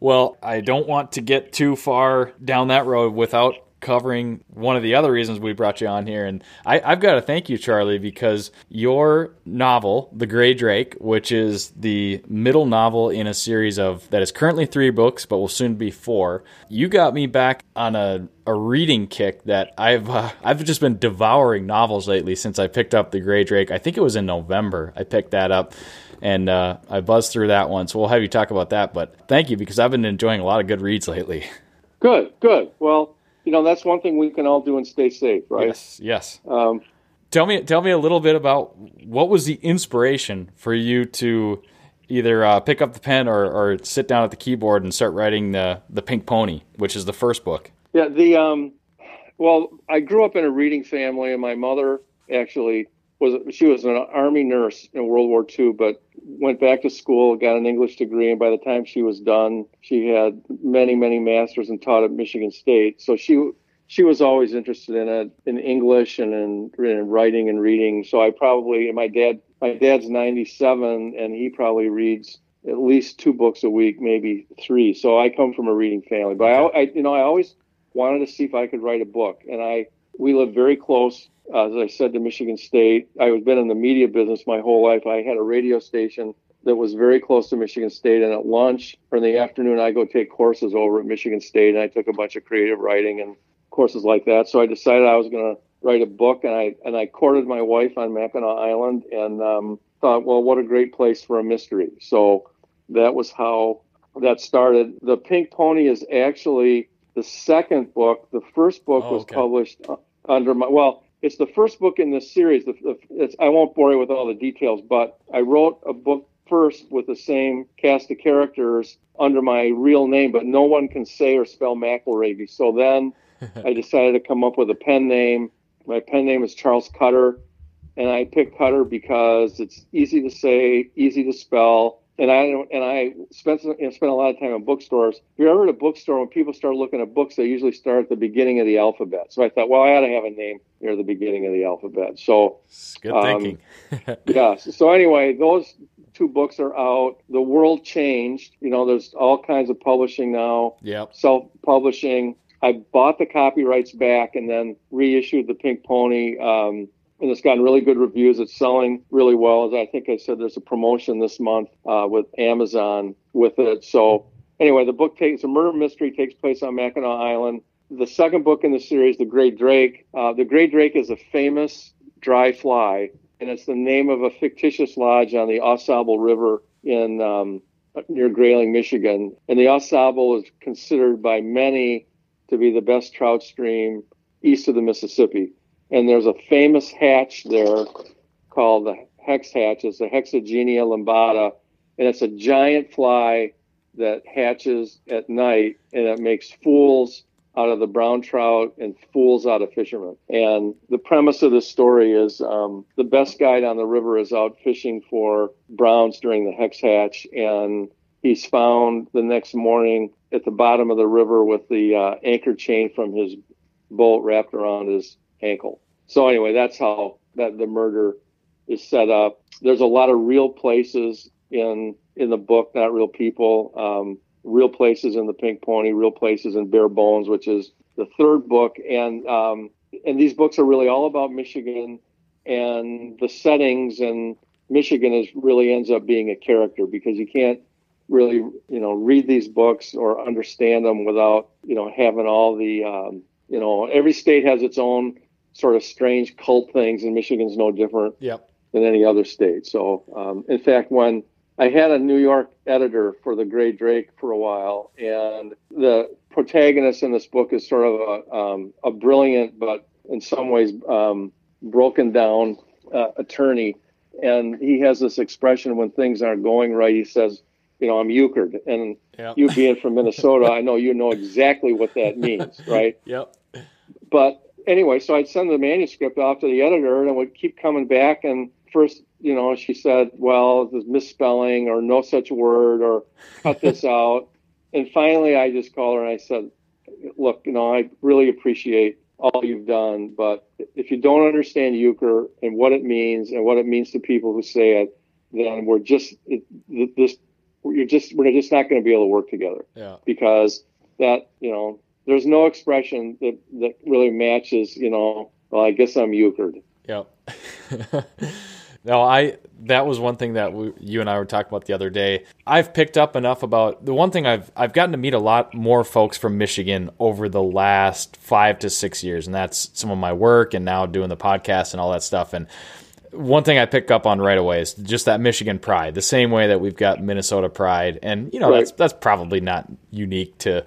Well, I don't want to get too far down that road without covering one of the other reasons we brought you on here. And I, have got to thank you, Charlie, because your novel, The Gray Drake, which is the middle novel in a series of that is currently three books, but will soon be four, you got me back on a, a reading kick that I've uh, I've just been devouring novels lately since I picked up The Gray Drake. I think it was in November I picked that up and uh, I buzzed through that one. So we'll have you talk about that. But thank you because I've been enjoying a lot of good reads lately. Good, good. Well, you know that's one thing we can all do and stay safe, right? Yes, yes. Um, tell me, tell me a little bit about what was the inspiration for you to either uh, pick up the pen or, or, sit down at the keyboard and start writing the the Pink Pony, which is the first book. Yeah, the um, well, I grew up in a reading family, and my mother actually was she was an army nurse in World War II, but went back to school, got an English degree, and by the time she was done, she had many, many masters and taught at Michigan State. So she she was always interested in it, in English and in, in writing and reading. So I probably, my dad, my dad's 97, and he probably reads at least two books a week, maybe three. So I come from a reading family, but I, I you know, I always wanted to see if I could write a book, and I we live very close uh, as I said to Michigan State, I've been in the media business my whole life. I had a radio station that was very close to Michigan State, and at lunch or in the afternoon, I go take courses over at Michigan State, and I took a bunch of creative writing and courses like that. So I decided I was going to write a book, and I and I courted my wife on Mackinac Island, and um, thought, well, what a great place for a mystery. So that was how that started. The Pink Pony is actually the second book. The first book oh, was published under my well it's the first book in this series. The, the, I won't bore you with all the details, but I wrote a book first with the same cast of characters under my real name, but no one can say or spell McElravy. So then I decided to come up with a pen name. My pen name is Charles Cutter, and I picked Cutter because it's easy to say, easy to spell, and I and I spent spent a lot of time in bookstores. If you're ever at a bookstore, when people start looking at books, they usually start at the beginning of the alphabet. So I thought, well, I ought to have a name near the beginning of the alphabet. So good um, thinking. yeah. So anyway, those two books are out. The world changed. You know, there's all kinds of publishing now. Yeah. Self-publishing. I bought the copyrights back and then reissued the Pink Pony. Um, and it's gotten really good reviews. It's selling really well. As I think I said, there's a promotion this month uh, with Amazon with it. So anyway, the book takes a murder mystery takes place on Mackinac Island. The second book in the series, The Gray Drake. Uh, the Gray Drake is a famous dry fly, and it's the name of a fictitious lodge on the Au River in um, near Grayling, Michigan. And the Au is considered by many to be the best trout stream east of the Mississippi and there's a famous hatch there called the hex hatch. It's the Hexagenia limbata, and it's a giant fly that hatches at night, and it makes fools out of the brown trout and fools out of fishermen. And the premise of this story is um, the best guide on the river is out fishing for browns during the hex hatch, and he's found the next morning at the bottom of the river with the uh, anchor chain from his boat wrapped around his ankle. So anyway, that's how that the murder is set up. There's a lot of real places in in the book, not real people. Um, real places in the Pink Pony, real places in Bare Bones, which is the third book, and um, and these books are really all about Michigan and the settings. And Michigan is really ends up being a character because you can't really you know read these books or understand them without you know having all the um, you know every state has its own sort of strange cult things, and Michigan's no different yep. than any other state. So, um, in fact, when I had a New York editor for the Gray Drake for a while, and the protagonist in this book is sort of a, um, a brilliant, but in some ways um, broken down uh, attorney. And he has this expression when things aren't going right. He says, "You know, I'm euchred," and yep. you being from Minnesota, I know you know exactly what that means, right? Yep. But anyway, so I'd send the manuscript off to the editor, and it would keep coming back. And first, you know, she said, "Well, there's misspelling, or no such word, or cut this out." And finally, I just called her and I said, "Look, you know, I really appreciate all you've done, but if you don't understand euchre and what it means and what it means to people who say it, then we're just it, this you're just we're just not going to be able to work together. Yeah. Because that you know there's no expression that that really matches. You know, well, I guess I'm euchred. Yep. no, I that was one thing that we, you and I were talking about the other day. I've picked up enough about the one thing I've I've gotten to meet a lot more folks from Michigan over the last five to six years, and that's some of my work and now doing the podcast and all that stuff. And one thing I pick up on right away is just that Michigan pride, the same way that we've got Minnesota pride, and you know right. that's that's probably not unique to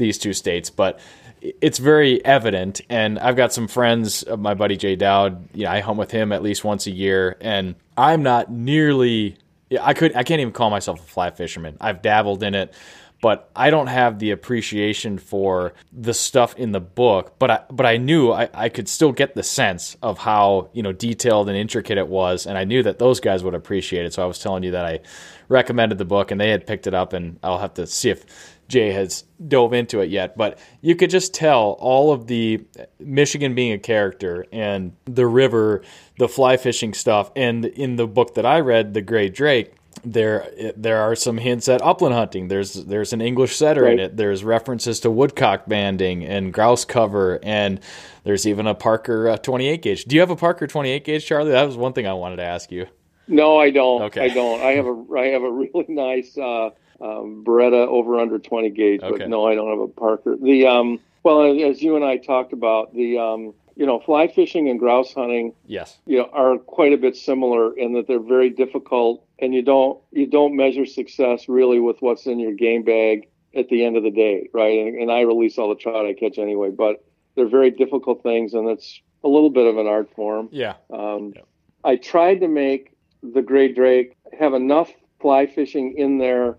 these two states, but it's very evident. And I've got some friends, uh, my buddy Jay Dowd. You know, I hunt with him at least once a year, and I'm not nearly. I could. I can't even call myself a fly fisherman. I've dabbled in it, but I don't have the appreciation for the stuff in the book. But I, but I knew I, I could still get the sense of how you know detailed and intricate it was, and I knew that those guys would appreciate it. So I was telling you that I recommended the book, and they had picked it up, and I'll have to see if Jay has dove into it yet, but you could just tell all of the Michigan being a character and the river, the fly fishing stuff, and in the book that I read, The Gray Drake, there there are some hints at upland hunting. There's there's an English setter right. in it. There's references to woodcock banding and grouse cover, and there's even a Parker uh, 28 gauge. Do you have a Parker 28 gauge, Charlie? That was one thing I wanted to ask you. No, I don't. Okay. I don't. I have a I have a really nice uh, um, Beretta over under 20 gauge, okay. but no, I don't have a Parker. The um, well, as you and I talked about, the um, you know, fly fishing and grouse hunting, yes, you know, are quite a bit similar in that they're very difficult, and you don't you don't measure success really with what's in your game bag at the end of the day, right? And, and I release all the trout I catch anyway, but they're very difficult things, and it's a little bit of an art form. Yeah. Um, yeah. I tried to make the gray drake have enough fly fishing in there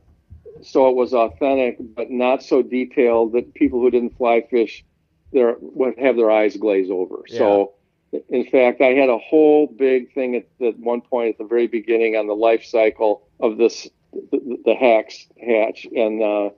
so it was authentic, but not so detailed that people who didn't fly fish their would have their eyes glaze over. Yeah. So, in fact, I had a whole big thing at, at one point at the very beginning on the life cycle of this the, the hex hatch, and uh,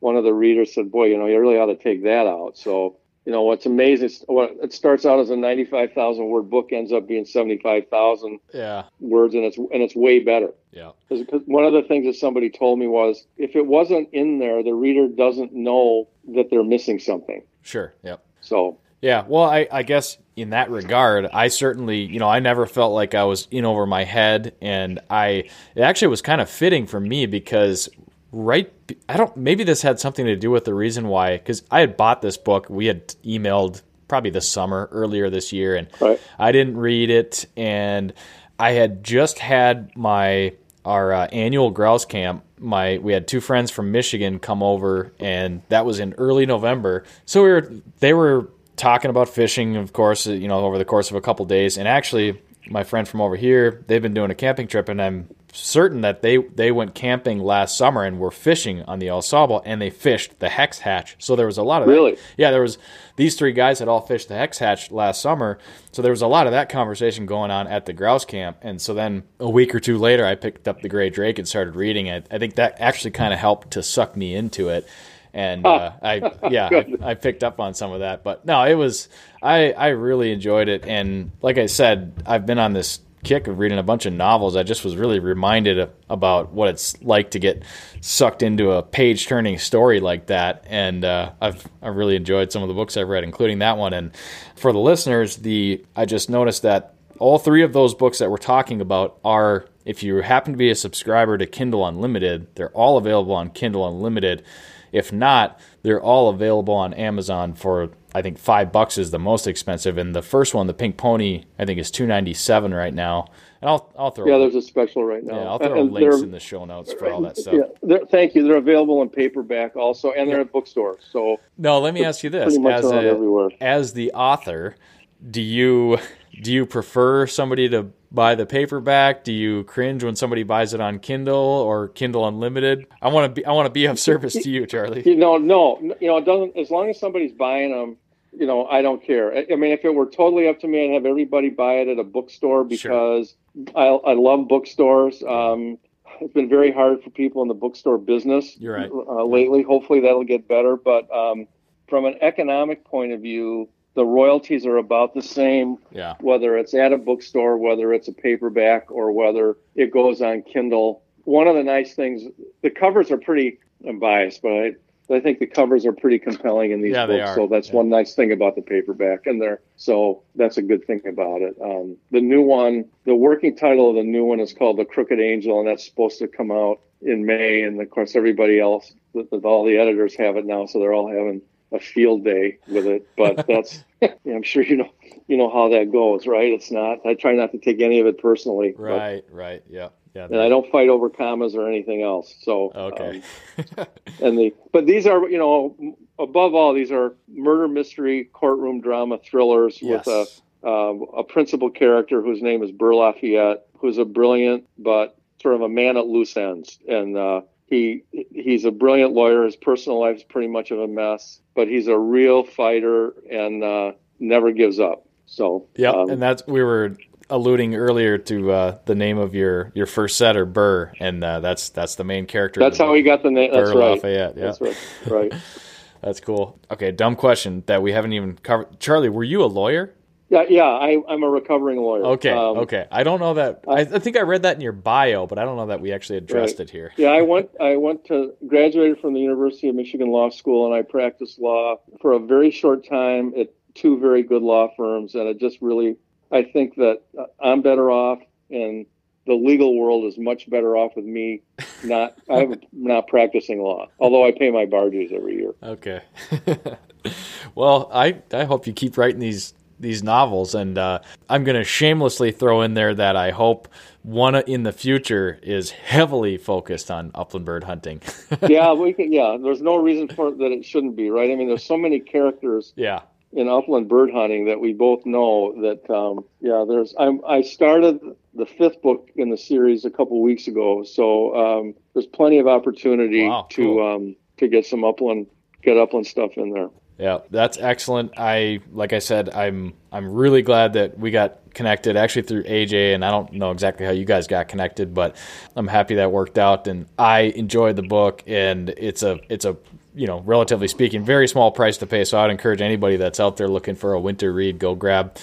one of the readers said, "Boy, you know, you really ought to take that out." So you know what's amazing what it starts out as a 95,000 word book ends up being 75,000 yeah. words and it's and it's way better. Yeah. Because one of the things that somebody told me was if it wasn't in there the reader doesn't know that they're missing something. Sure. Yep. So yeah, well, I, I guess in that regard, I certainly, you know, I never felt like I was in over my head, and I it actually was kind of fitting for me because right i don't maybe this had something to do with the reason why because i had bought this book we had emailed probably this summer earlier this year and right. i didn't read it and i had just had my our uh, annual grouse camp my we had two friends from michigan come over and that was in early november so we were they were talking about fishing of course you know over the course of a couple days and actually my friend from over here they've been doing a camping trip and i'm certain that they they went camping last summer and were fishing on the Au Sable and they fished the hex hatch. So there was a lot of really, that. yeah. There was these three guys had all fished the hex hatch last summer, so there was a lot of that conversation going on at the grouse camp. And so then a week or two later, I picked up the Gray Drake and started reading it. I think that actually kind of helped to suck me into it. And uh, I yeah I, I picked up on some of that, but no, it was I I really enjoyed it. And like I said, I've been on this kick of reading a bunch of novels, I just was really reminded about what it's like to get sucked into a page turning story like that. And uh, I've I've really enjoyed some of the books I've read, including that one. And for the listeners, the I just noticed that all three of those books that we're talking about are if you happen to be a subscriber to Kindle Unlimited, they're all available on Kindle Unlimited. If not, they're all available on Amazon for I think five bucks is the most expensive, and the first one, the Pink Pony, I think is two ninety seven right now. And I'll I'll throw yeah, there's a special right now. Yeah, I'll throw and links in the show notes for all that stuff. Yeah, thank you. They're available in paperback also, and they're at bookstores. So no, let me ask you this: as a, as the author, do you do you prefer somebody to buy the paperback? Do you cringe when somebody buys it on Kindle or Kindle Unlimited? I want to be I want to be of service to you, Charlie. You know, no, you know, it doesn't. As long as somebody's buying them, you know, I don't care. I, I mean, if it were totally up to me, I'd have everybody buy it at a bookstore because sure. I, I love bookstores. Um, it's been very hard for people in the bookstore business You're right. uh, lately. Hopefully, that'll get better. But um, from an economic point of view, the royalties are about the same. Yeah. Whether it's at a bookstore, whether it's a paperback, or whether it goes on Kindle. One of the nice things, the covers are pretty. I'm biased, but I, I think the covers are pretty compelling in these Yeah, books. So that's Yeah. one nice thing about the paperback, and there. So that's a good thing about it. Um, the new one, the working title of the new one is called The Crooked Angel, and that's supposed to come out in May. And of course, everybody else, all the editors have it now, so they're all having a field day with it. But that's, yeah, I'm sure you know, you know how that goes, right? It's not. I try not to take any of it personally. but- Right, right, yeah, yeah. and I don't fight over commas or anything else. So Okay. um, and the but these are you know above all these are murder mystery courtroom drama thrillers yes. with a um, a principal character whose name is Burr Lafayette, who's a brilliant but sort of a man at loose ends, and uh, he he's a brilliant lawyer. His personal life is pretty much of a mess, but he's a real fighter and uh, never gives up. So yeah, um, and that's we were alluding earlier to uh, the name of your your first setter, Burr, and uh, that's that's the main character. that's how he got the name. That's Burr right. Lafayette. Yeah, That's right. Right. that's cool. Okay, dumb question that we haven't even covered. Charlie, were you a lawyer? Yeah, yeah. I, I'm a recovering lawyer. Okay, Um, okay. I don't know that. I, I think I read that in your bio, but I don't know that we actually addressed Right. it here. Yeah, I went. I went to graduated from the University of Michigan Law School, and I practiced law for a very short time at two very good law firms. And it just really, I think that uh, I'm better off, and the legal world is much better off with me not. I'm not practicing law, although I pay my bar dues every year. Okay. well, I I hope you keep writing these these novels, and uh, I'm going to shamelessly throw in there that I hope one in the future is heavily focused on upland bird hunting. yeah, we can. Yeah, there's no reason for that it shouldn't be, right? I mean, there's so many characters yeah. in upland bird hunting that we both know that um, yeah there's I'm, i started the fifth book in the series a couple weeks ago so um, there's plenty of opportunity Wow, to cool. um, to get some upland get upland stuff in there Yeah, that's excellent. I like I said, I'm I'm really glad that we got connected actually through AJ and I don't know exactly how you guys got connected, but I'm happy that worked out and I enjoyed the book and it's a it's a you know, relatively speaking, very small price to pay. So I'd encourage anybody that's out there looking for a winter read, go grab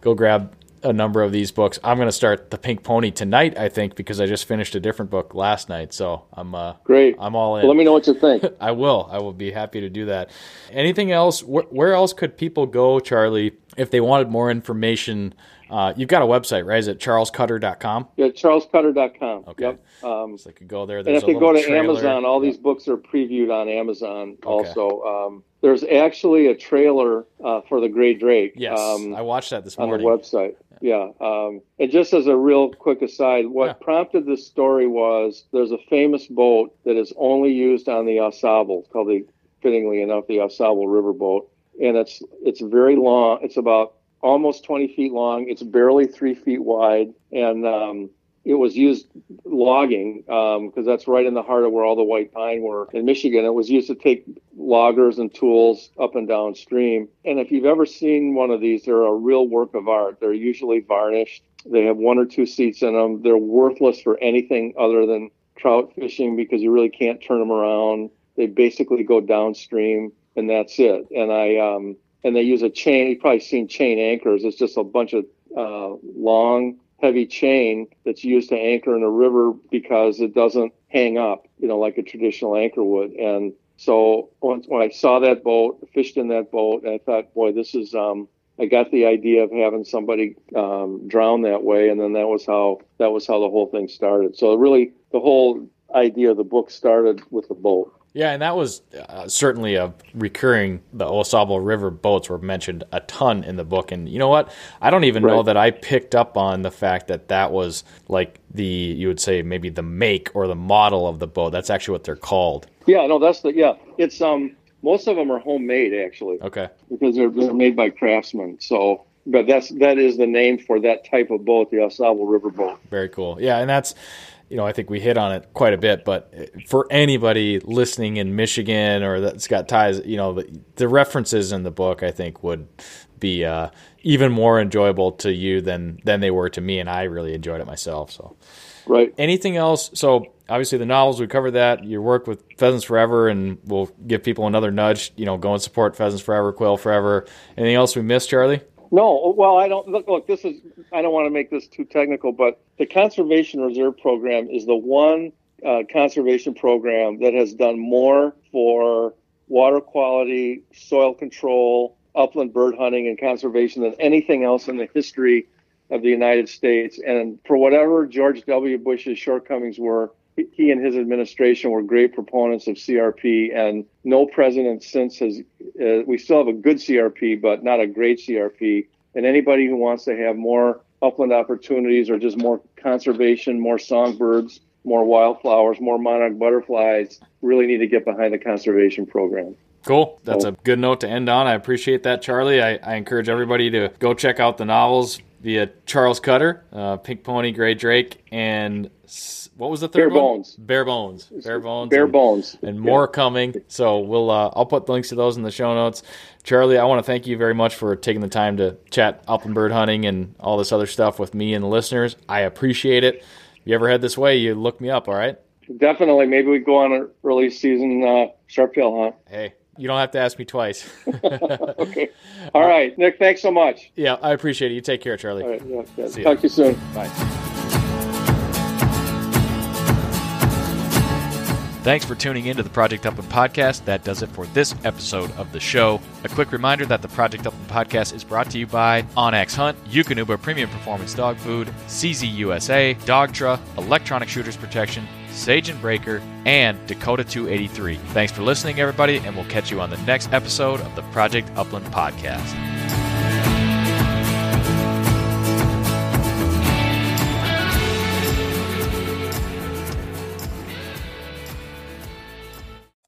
go grab a number of these books. I'm going to start The Pink Pony tonight, I think, because I just finished a different book last night. So I'm uh, great I'm all in. well, let me know what you think I will. I will be happy to do that. Anything else? Where, where else could people go, Charlie, if they wanted more information? Uh, you've got a website, right? Is it charlescutter.com? yeah charlescutter.com Okay. yep um, So they could go there. and if they go to trailer. amazon all Yeah. these books are previewed on amazon also um, there's actually a trailer uh, for the gray drake Yes, um, I watched that this morning. on the website. Yeah. Um, and just as a real quick aside, what Yeah. prompted this story was there's a famous boat that is only used on the Sable, called the, fittingly enough, the Sable River boat. And it's, it's very long. It's about almost 20 feet long. It's barely three feet wide. And, um, it was used logging because that's right in the heart of where all the white pine were in Michigan. It was used to take loggers and tools up and downstream. And if you've ever seen one of these, they're a real work of art. They're usually varnished. They have one or two seats in them. They're worthless for anything other than trout fishing because you really can't turn them around. They basically go downstream and that's it. And I um, and they use a chain. You've probably seen chain anchors. It's just a bunch of uh, long heavy chain that's used to anchor in a river because it doesn't hang up, you know, like a traditional anchor would. And so once when I saw that boat, fished in that boat, I thought, boy, this is, um, I got the idea of having somebody um, drown that way, and then that was how that was how the whole thing started. So really, the whole idea of the book started with the boat. Yeah, and that was uh, certainly a recurring. The Au Sable River boats were mentioned a ton in the book, and you know what? I don't even know that I picked up on the fact that that was like the you would say maybe the make or the model of the boat. That's actually what they're called. Yeah, no, that's the yeah. It's um most of them are homemade actually. Okay. because they're, they're made by craftsmen. So, but that's that is the name for that type of boat, the Au Sable River boat. Very cool. Yeah, and that's you know I think we hit on it quite a bit, but for anybody listening in Michigan or that's got ties, you know the, the references in the book I think would be uh, even more enjoyable to you than than they were to me, and I really enjoyed it myself. So. Right. anything else? So obviously the novels we covered that. Your work with Pheasants Forever, and we'll give people another nudge. You know, go and support Pheasants Forever, Quail Forever. Anything else we missed, Charlie? No, well, I don't look. Look, this is. I don't want to make this too technical, but the Conservation Reserve Program is the one uh, conservation program that has done more for water quality, soil control, upland bird hunting, and conservation than anything else in the history of the United States. And for whatever George W. Bush's shortcomings were, he and his administration were great proponents of CRP, and no president since has. Uh, we still have a good CRP, but not a great CRP. And anybody who wants to have more upland opportunities or just more conservation, more songbirds, more wildflowers, more monarch butterflies, really need to get behind the conservation program. Cool. That's a good note to end on. I appreciate that, Charlie. I, I encourage everybody to go check out the novels via Charles Cutter, uh, Pink Pony, Gray Drake, and what was the third Bare one? Bones. Bare Bones. Bare Bones. Bare and, Bones. And more yeah. coming. So we'll uh, I'll put the links to those in the show notes. Charlie, I want to thank you very much for taking the time to chat upland bird hunting and all this other stuff with me and the listeners. I appreciate it. If you ever head this way, you look me up, all right? Definitely. Maybe we go on an early season uh, sharp tail hunt. Hey, you don't have to ask me twice. okay. All right, Nick. Thanks so much. Yeah, I appreciate it. You take care, Charlie. All right. Yeah, yeah. Talk to you soon. Bye. Thanks for tuning in to the Project Upland podcast. That does it for this episode of the show. A quick reminder that the Project Upland podcast is brought to you by onX Hunt, Eukanuba Premium Performance Dog Food, CZ USA, Dogtra, Electronic Shooters Protection, Sage and Braker, and Dakota 283. Thanks for listening, everybody, and we'll catch you on the next episode of the Project Upland podcast.